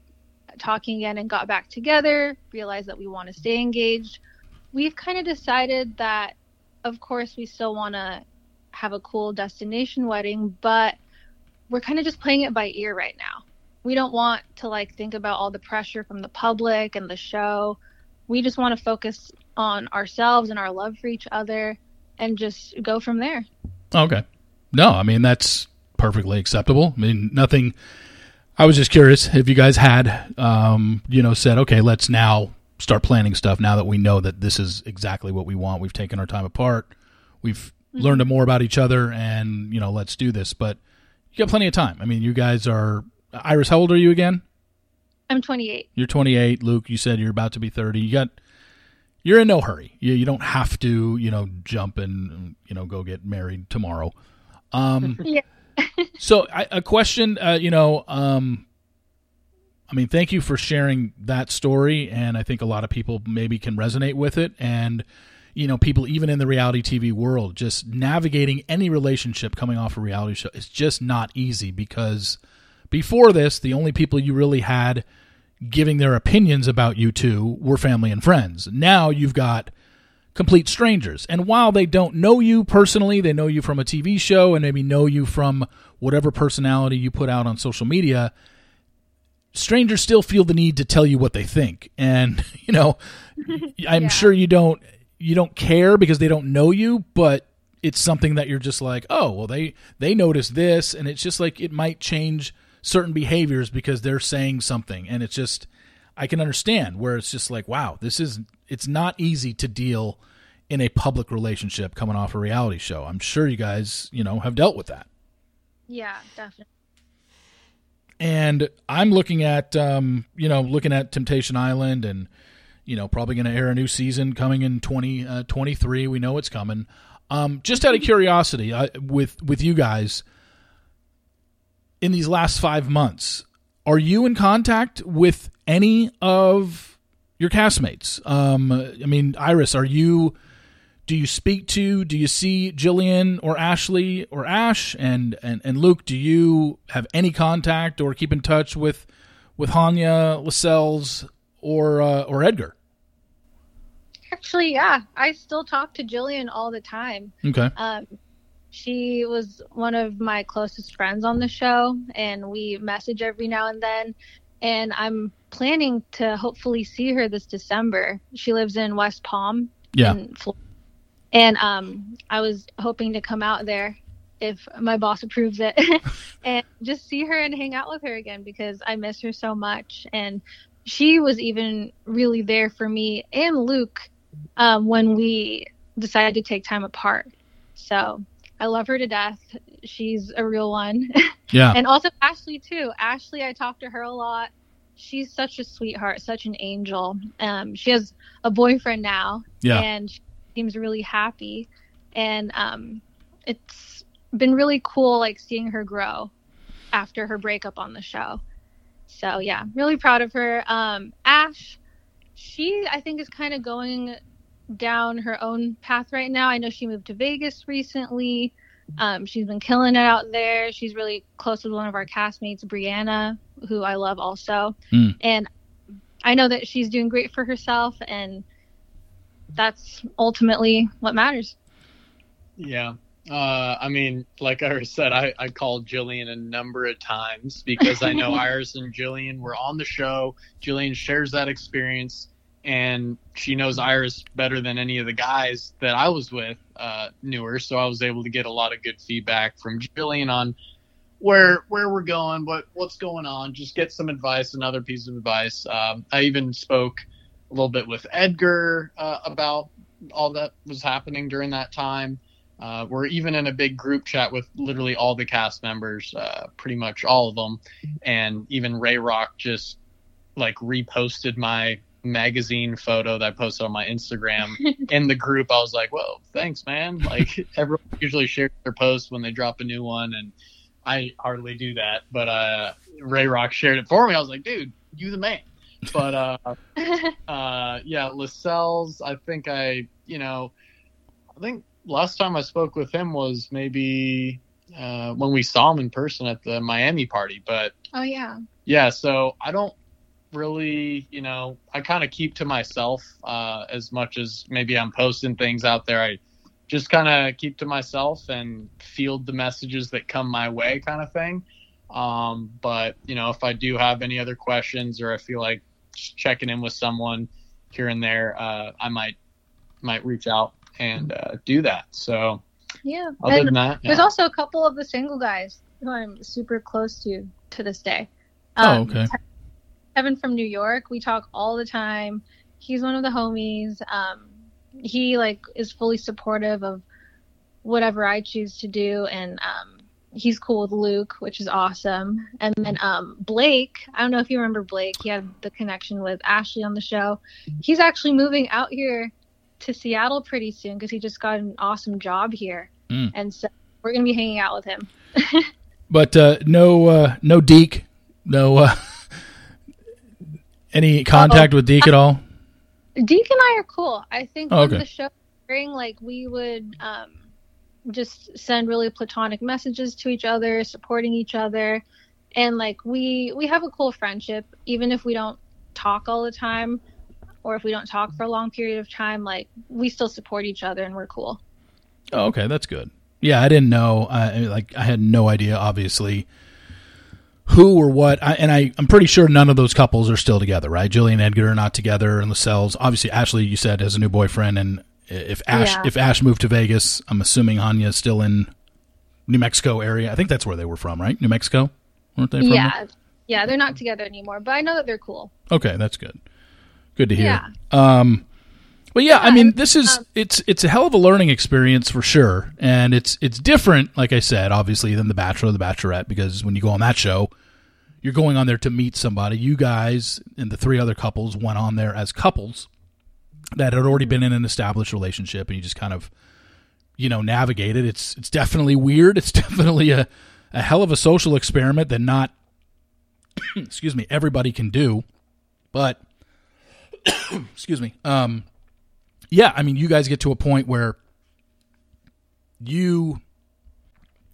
talking again and got back together, realized that we want to stay engaged, we've kind of decided that, of course, we still want to have a cool destination wedding, but we're kind of just playing it by ear right now. We don't want to like think about all the pressure from the public and the show. We just want to focus on ourselves and our love for each other and just go from there. Okay. No, I mean that's perfectly acceptable. I mean nothing. I was just curious if you guys had, um, you know, said okay, let's now start planning stuff. Now that we know that this is exactly what we want, we've taken our time apart, we've mm-hmm. learned more about each other, and you know, let's do this. But you got plenty of time. I mean, you guys are. Iris, how old are you again? I'm 28. You're 28. Luke, you said you're about to be 30. You got you're in no hurry. You, you don't have to, you know, jump and you know go get married tomorrow. Um, yeah. so I, a question, uh, you know, um, I mean, thank you for sharing that story, and I think a lot of people maybe can resonate with it, and you know, people even in the reality TV world, just navigating any relationship coming off a reality show is just not easy because before this, the only people you really had giving their opinions about you two were family and friends. Now you've got complete strangers. And while they don't know you personally, they know you from a TV show and maybe know you from whatever personality you put out on social media, strangers still feel the need to tell you what they think. And, you know, I'm yeah. sure you don't you don't care because they don't know you, but it's something that you're just like, "Oh, well they they notice this." And it's just like it might change certain behaviors because they're saying something and it's just I can understand where it's just like, wow, this is it's not easy to deal in a public relationship coming off a reality show. I'm sure you guys, you know, have dealt with that. Yeah, definitely. And I'm looking at, um, you know, looking at Temptation Island and, you know, probably going to air a new season coming in 2023. 20, uh, we know it's coming. Um, just out of curiosity, uh, with with you guys, in these last five months, are you in contact with any of your castmates? Um, I mean, Iris, are you? Do you speak to? Do you see Jillian or Ashley or Ash and and and Luke? Do you have any contact or keep in touch with with Hania, Lascelles, or uh, or Edgar? Actually, yeah, I still talk to Jillian all the time. Okay. Um, she was one of my closest friends on the show, and we message every now and then. And I'm planning to hopefully see her this December. She lives in West Palm. Yeah. and um, I was hoping to come out there if my boss approves it and just see her and hang out with her again because I miss her so much. And she was even really there for me and Luke um, when we decided to take time apart. So I love her to death. She's a real one. Yeah. and also Ashley too. Ashley, I talk to her a lot. She's such a sweetheart, such an angel. Um, she has a boyfriend now, Yeah. and she seems really happy. And um, it's been really cool, like seeing her grow after her breakup on the show. So yeah, really proud of her. Um, Ash, she I think is kind of going down her own path right now. I know she moved to Vegas recently. Um, she's been killing it out there. She's really close with one of our castmates, Brianna, who I love also. Mm. And I know that she's doing great for herself, and that's ultimately what matters. Yeah. Uh, I mean, like I said, I, I called Jillian a number of times because I know Iris and Jillian were on the show. Jillian shares that experience, and she knows Iris better than any of the guys that I was with uh, knew her. So I was able to get a lot of good feedback from Jillian on where where we're going, what what's going on. Just get some advice, another piece of advice. Um, I even spoke a little bit with Edgar uh, about all that was happening during that time. Uh, we're even in a big group chat with literally all the cast members, uh, pretty much all of them, and even Ray Rock just like reposted my magazine photo that I posted on my Instagram in the group. I was like, "Whoa, thanks, man!" Like everyone usually shares their posts when they drop a new one, and I hardly do that. But uh, Ray Rock shared it for me. I was like, "Dude, you the man." But uh, uh, yeah, Lascelles. I think I, you know, I think last time I spoke with him was maybe uh, when we saw him in person at the Miami party. But oh yeah. yeah, so I don't really, you know, I kind of keep to myself uh, as much as maybe I'm posting things out there. I just kind of keep to myself and field the messages that come my way, kind of thing. Um, but you know, if I do have any other questions or I feel like checking in with someone here and there, uh, I might might reach out and uh, do that. So Yeah. other And than that, There's also a couple of the single guys who I'm super close to to this day. Oh, Um, okay. Kevin from New York, we talk all the time. He's one of the homies. Um, he like is fully supportive of whatever I choose to do, and um, he's cool with Luke, which is awesome. And then um, Blake, I don't know if you remember Blake. He had the connection with Ashley on the show. He's actually moving out here to Seattle pretty soon because he just got an awesome job here, Mm. and so we're gonna be hanging out with him. But uh, no, uh, no Deke, no uh, any contact with Deke at all. Deke and I are cool. I think Oh, okay. the show like we would um, just send really platonic messages to each other, supporting each other, and like we we have a cool friendship, even if we don't talk all the time, or if we don't talk for a long period of time. Like we still support each other, and we're cool. Oh, okay, that's good. Yeah, I didn't know. I like I had no idea, obviously, who or what. I, and I, I'm pretty sure none of those couples are still together, right? Jillian and Edgar are not together, and Lascelles. Obviously, Ashley, you said has a new boyfriend, and if Ash Yeah. if Ash moved to Vegas, I'm assuming Hania is still in New Mexico area. I think that's where they were from, right? New Mexico, weren't they from? there? Yeah, yeah, they're not together anymore, but I know that they're cool. Okay, that's good. Good to hear. Yeah. Um, but yeah, I mean, this is um, it's it's a hell of a learning experience for sure, and it's it's different, like I said, obviously than the Bachelor, or the Bachelorette, because when you go on that show, you're going on there to meet somebody. You guys and the three other couples went on there as couples that had already been in an established relationship, and you just kind of you know navigate it. It's it's definitely weird. It's definitely a a hell of a social experiment that not excuse me everybody can do, but excuse me. Um, yeah, I mean, you guys get to a point where you,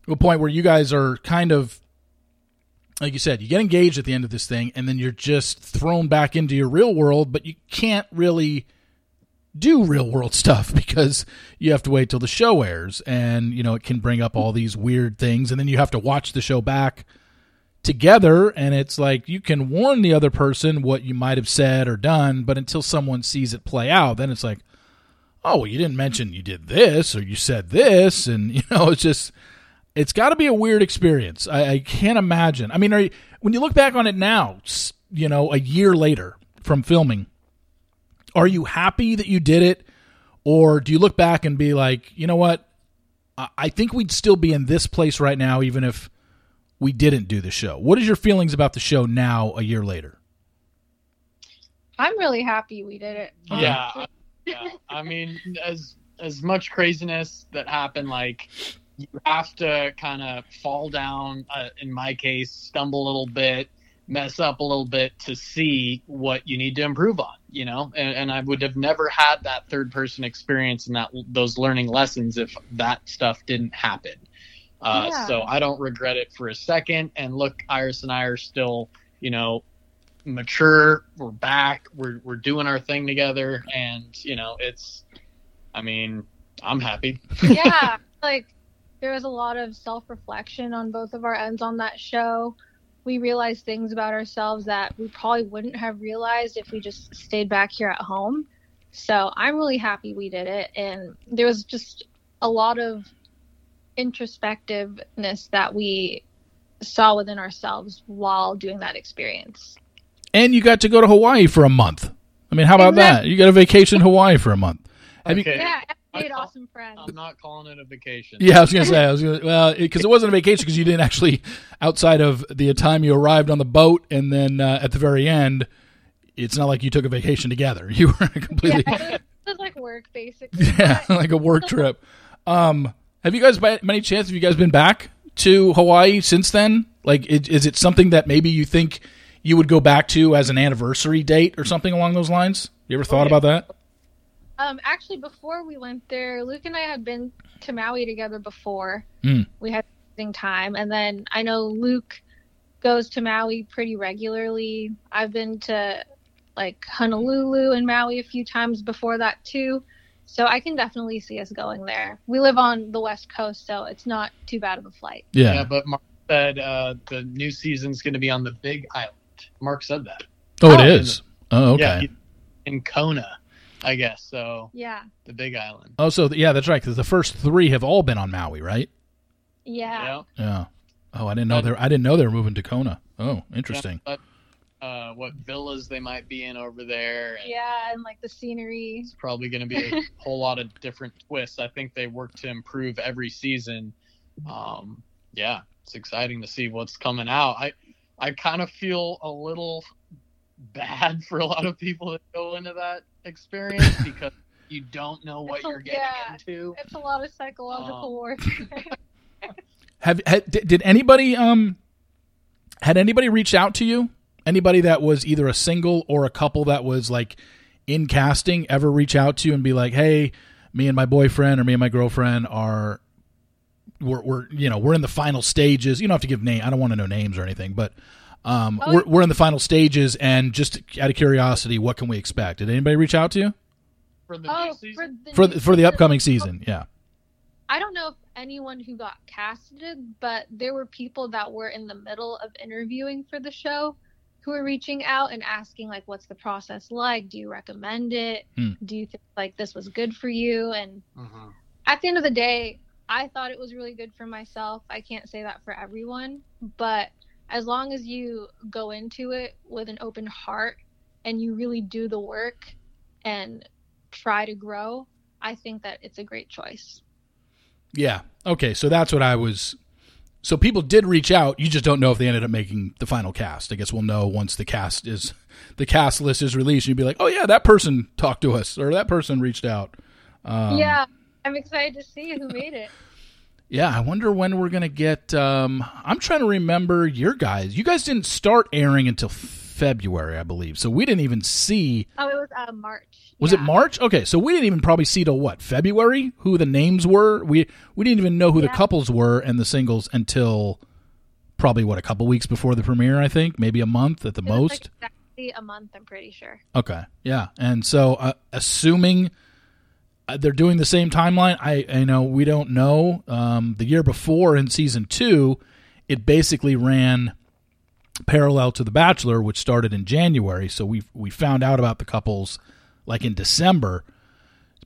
a point where you guys are kind of like you said, you get engaged at the end of this thing, and then you're just thrown back into your real world, but you can't really do real world stuff because you have to wait till the show airs, and you know it can bring up all these weird things, and then you have to watch the show back together, and it's like you can warn the other person what you might have said or done, but until someone sees it play out, then it's like, oh, well, you didn't mention you did this or you said this, and you know it's just it's got to be a weird experience. I, I can't imagine. I mean, you, when you look back on it now, you know, a year later from filming, are you happy that you did it, or do you look back and be like, you know what? I think we'd still be in this place right now, even if we didn't do the show. What is your feelings about the show now, a year later? I'm really happy we did it. Yeah, yeah. I mean, as as much craziness that happened, like you have to kind of fall down. Uh, in my case, stumble a little bit, mess up a little bit to see what you need to improve on. You know, and, and I would have never had that third person experience and that those learning lessons if that stuff didn't happen. Uh, yeah. So I don't regret it for a second. And look, Iris and I are still, you know, mature. We're back. We're we're doing our thing together, and you know, it's. I mean, I'm happy. yeah, like there was a lot of self reflection on both of our ends on that show. We realized things about ourselves that we probably wouldn't have realized if we just stayed back here at home. So I'm really happy we did it. And there was just a lot of introspectiveness that we saw within ourselves while doing that experience. And you got to go to Hawaii for a month. I mean, how about exactly. that? You got a vacation in Hawaii for a month. Have okay. you, yeah, made awesome friends. I'm not calling it a vacation. Yeah, I was gonna say, I was gonna, well, because it, it, wasn't a vacation because you didn't actually, outside of the time you arrived on the boat and then uh, at the very end, it's not like you took a vacation together. You were completely. Yeah, it was like work, basically. Yeah, like a work trip. Um, have you guys, by many chance, have you guys been back to Hawaii since then? Like, is it something that maybe you think you would go back to as an anniversary date or something along those lines? You ever thought okay. about that? Um, actually, before we went there, Luke and I had been to Maui together before. Mm. We had amazing time, and then I know Luke goes to Maui pretty regularly. I've been to like Honolulu and Maui a few times before that too. So I can definitely see us going there. We live on the west coast, so it's not too bad of a flight. Yeah, yeah but Mark said uh, the new season's going to be on the Big Island. Mark said that. Oh, it oh, is. oh, okay. Yeah, in Kona, I guess. So yeah, the Big Island. Oh, so yeah, that's right. Because the first three have all been on Maui, right? Yeah. Yeah. yeah. Oh, I didn't know they. I didn't know they were moving to Kona. Oh, interesting. Yeah, uh, what villas they might be in over there. And yeah, and like the scenery. It's probably going to be a whole lot of different twists. I think they work to improve every season. Um, yeah, it's exciting to see what's coming out. I I kind of feel a little bad for a lot of people that go into that experience because you don't know what you're getting yeah, into. It's a lot of psychological um, warfare. have, have did anybody um had anybody reached out to you anybody that was either a single or a couple that was like in casting ever reach out to you and be like, "Hey, me and my boyfriend or me and my girlfriend are we're, we're you know we're in the final stages. You don't have to give name. I don't want to know names or anything, but um, oh, we're we're in the final stages. And just out of curiosity, what can we expect? Did anybody reach out to you for the oh, for the, for the, for the upcoming season? Yeah. I don't know if anyone who got casted, but there were people that were in the middle of interviewing for the show who were reaching out and asking like what's the process like do you recommend it hmm. do you think like this was good for you and uh-huh. at the end of the day i thought it was really good for myself i can't say that for everyone but as long as you go into it with an open heart and you really do the work and try to grow i think that it's a great choice yeah okay so that's what i was so people did reach out. You just don't know if they ended up making the final cast. I guess we'll know once the cast is the cast list is released. You'd be like, oh yeah, that person talked to us or that person reached out. Um, yeah, I'm excited to see who made it. Yeah, I wonder when we're gonna get. Um, I'm trying to remember your guys. You guys didn't start airing until February, I believe. So we didn't even see. Oh, it was uh, March. Was yeah. it March? Okay, so we didn't even probably see till what February who the names were. We we didn't even know who yeah. the couples were and the singles until probably what a couple weeks before the premiere. I think maybe a month at the It most. like, exactly a month, I'm pretty sure. Okay, yeah, and so uh, assuming they're doing the same timeline, I I know we don't know. Um, the year before in season two, it basically ran parallel to The Bachelor, which started in January. So we we found out about the couples like in December.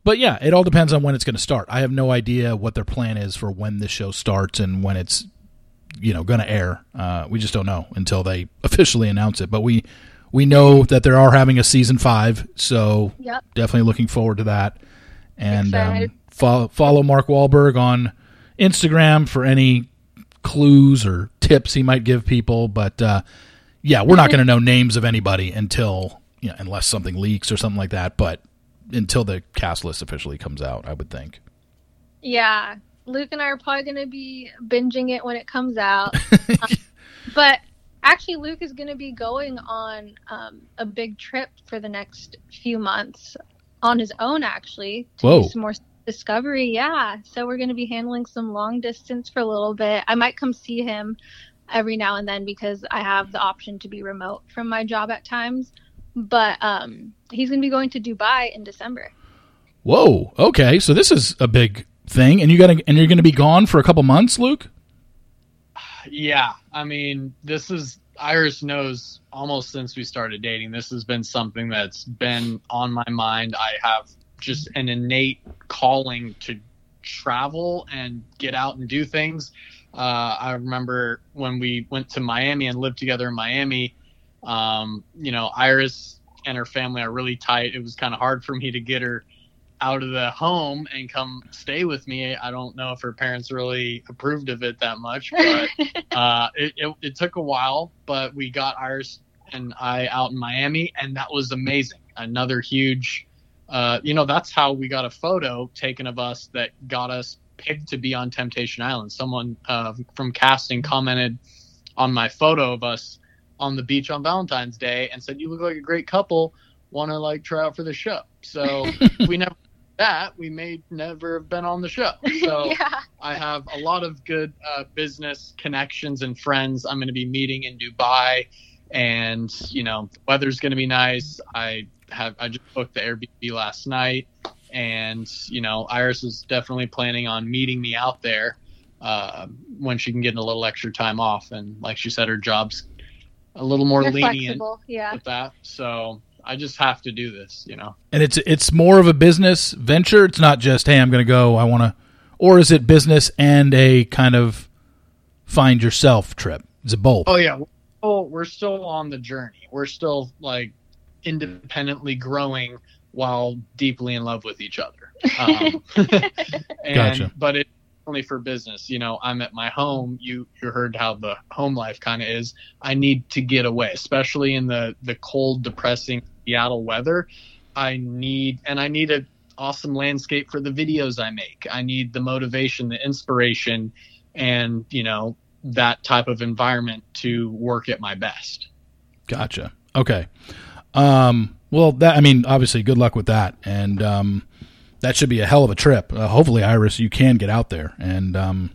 But yeah, it all depends on when it's going to start. I have no idea what their plan is for when this show starts and when it's you know going to air. Uh, we just don't know until they officially announce it. But we we know that they are having a season five, so Yep. definitely looking forward to that. And um, follow follow Mark Walberg on Instagram for any clues or tips he might give people. But uh, yeah, we're not going to know names of anybody until you know, unless something leaks or something like that. But until the cast list officially comes out, I would think. Yeah. Luke and I are probably going to be binging it when it comes out. Um, but actually, Luke is going to be going on um, a big trip for the next few months on his own, actually, to Whoa. do some more discovery. Yeah. So we're going to be handling some long distance for a little bit. I might come see him every now and then because I have the option to be remote from my job at times. But um, he's going to be going to Dubai in December. Whoa. Okay, so this is a big thing, and you got to and you're going to be gone for a couple months, Luke. Yeah, I mean, this is Iris knows almost since we started dating. This has been something that's been on my mind. I have just an innate calling to travel and get out and do things. Uh, I remember when we went to Miami and lived together in Miami. Um, you know, Iris and her family are really tight. It was kind of hard for me to get her out of the home and come stay with me. I don't know if her parents really approved of it that much, but uh, it, it, it took a while. But we got Iris and I out in Miami, and that was amazing. Another huge, uh, you know, that's how we got a photo taken of us that got us picked to be on Temptation Island. Someone uh, from casting commented on my photo of us on the beach on Valentine's Day and said, "You look like a great couple. Want to like try out for the show?" So we never that we may never have been on the show. So yeah. I have a lot of good uh, business connections and friends. I'm going to be meeting in Dubai, and you know, the weather's going to be nice. I have I just booked the Airbnb last night, and you know, Iris is definitely planning on meeting me out there uh, when she can get a little extra time off. And like she said, her job's a little more You're lenient. Yeah. with that. So I just have to do this, you know. And it's it's more of a business venture. It's not just hey, I'm going to go. I want to, or is it business and a kind of find yourself trip? Is it both? Oh yeah. Oh, we're still on the journey. We're still like independently growing while deeply in love with each other. Um, and, Gotcha. But it's only for business. You know, I'm at my home. You you heard how the home life kind of is. I need to get away, especially in the the cold, depressing Seattle weather. I need and I need an awesome landscape for the videos I make. I need the motivation, the inspiration, and you know that type of environment to work at my best. Gotcha. Okay. Um, well, that I mean, obviously, good luck with that, and um, that should be a hell of a trip. Uh, hopefully, Iris, you can get out there, and um,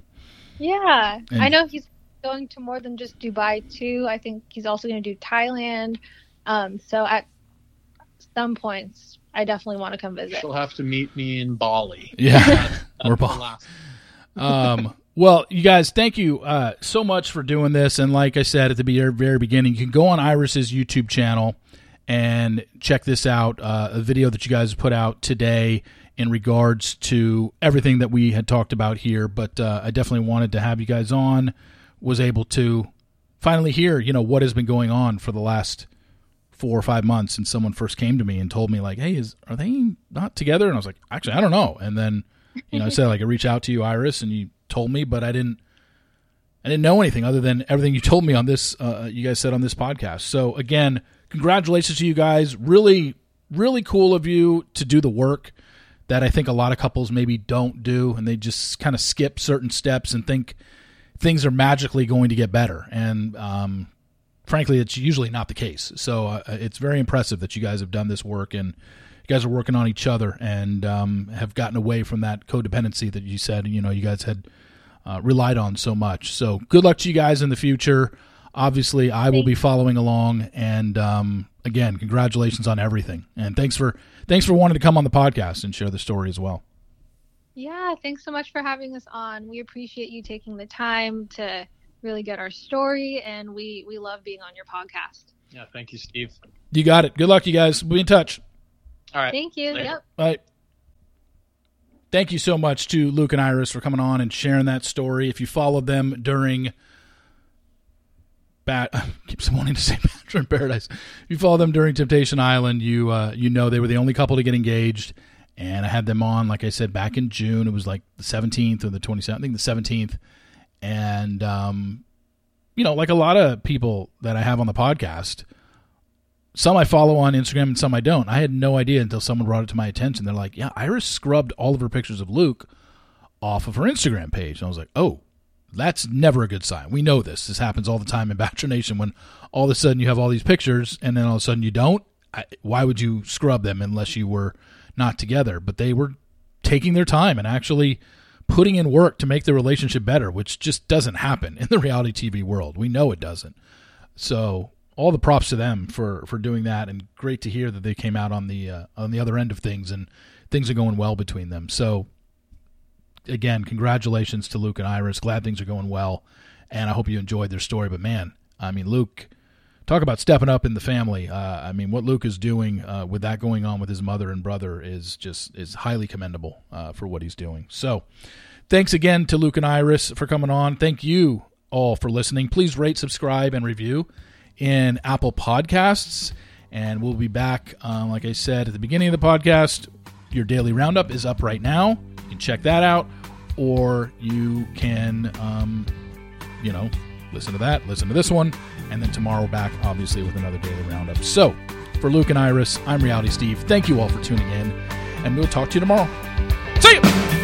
Yeah. And- I know he's going to more than just Dubai too. I think he's also going to do Thailand. Um, so at some points, I definitely want to come visit. She'll have to meet me in Bali. yeah, That's Or Bali. last- um, well, you guys, thank you uh, so much for doing this. And like I said at the be- very beginning, you can go on Iris's YouTube channel and check this out. Uh, a video that you guys put out today in regards to everything that we had talked about here. But uh, I definitely wanted to have you guys on. Was able to finally hear, you know, what has been going on for the last four or five months since someone first came to me and told me like, "Hey, is are they not together?" And I was like, "Actually, I don't know." And then, you know, I said like, I reached out to you, Iris, and you told me, but I didn't, I didn't know anything other than everything you told me on this. Uh, you guys said on this podcast. So again, congratulations to you guys. Really, really cool of you to do the work that I think a lot of couples maybe don't do, and they just kind of skip certain steps and think things are magically going to get better. And um, frankly, it's usually not the case. So uh, it's very impressive that you guys have done this work and you guys are working on each other and um, have gotten away from that codependency that you said. You know, you guys had uh, relied on so much. So good luck to you guys in the future. Obviously, I will be following along, and um, again, congratulations on everything, and thanks for thanks for wanting to come on the podcast and share the story as well. Yeah, thanks so much for having us on. We appreciate you taking the time to really get our story, and we we love being on your podcast. Yeah, thank you, Steve. You got it. Good luck, you guys. We'll be in touch. All right. Thank you. Later. Yep. Bye. Thank you so much to Luke and Iris for coming on and sharing that story. If you followed them during Bat, keeps wanting to say Bachelor in Paradise. If you follow them during Temptation Island, you uh, you know they were the only couple to get engaged. And I had them on, like I said, back in June. It was like the 17th or the 27th. I think the 17th. And um, you know, like a lot of people that I have on the podcast, some I follow on Instagram and some I don't. I had no idea until someone brought it to my attention. They're like, "Yeah, Iris scrubbed all of her pictures of Luke off of her Instagram page." And I was like, "Oh, that's never a good sign. We know this. This happens all the time in Bachelor Nation when all of a sudden you have all these pictures and then all of a sudden you don't. I, why would you scrub them unless you were not together? But they were taking their time and actually putting in work to make the relationship better, which just doesn't happen in the reality TV world. We know it doesn't. So all the props to them for for doing that, and great to hear that they came out on the uh, on the other end of things and things are going well between them. So again, congratulations to Luke and Iris. Glad things are going well, and I hope you enjoyed their story. But man, I mean, Luke. Talk about stepping up in the family. Uh, I mean, what Luke is doing uh, with that going on with his mother and brother is just is highly commendable uh, for what he's doing. So, thanks again to Luke and Iris for coming on. Thank you all for listening. Please rate, subscribe, and review in Apple Podcasts. And we'll be back, um, like I said at the beginning of the podcast. Your daily roundup is up right now. You can check that out, or you can, um, you know, listen to that, listen to this one, and then tomorrow back, obviously, with another daily roundup. So, for Luke and Iris, I'm Reality Steve. Thank you all for tuning in, and we'll talk to you tomorrow. See you.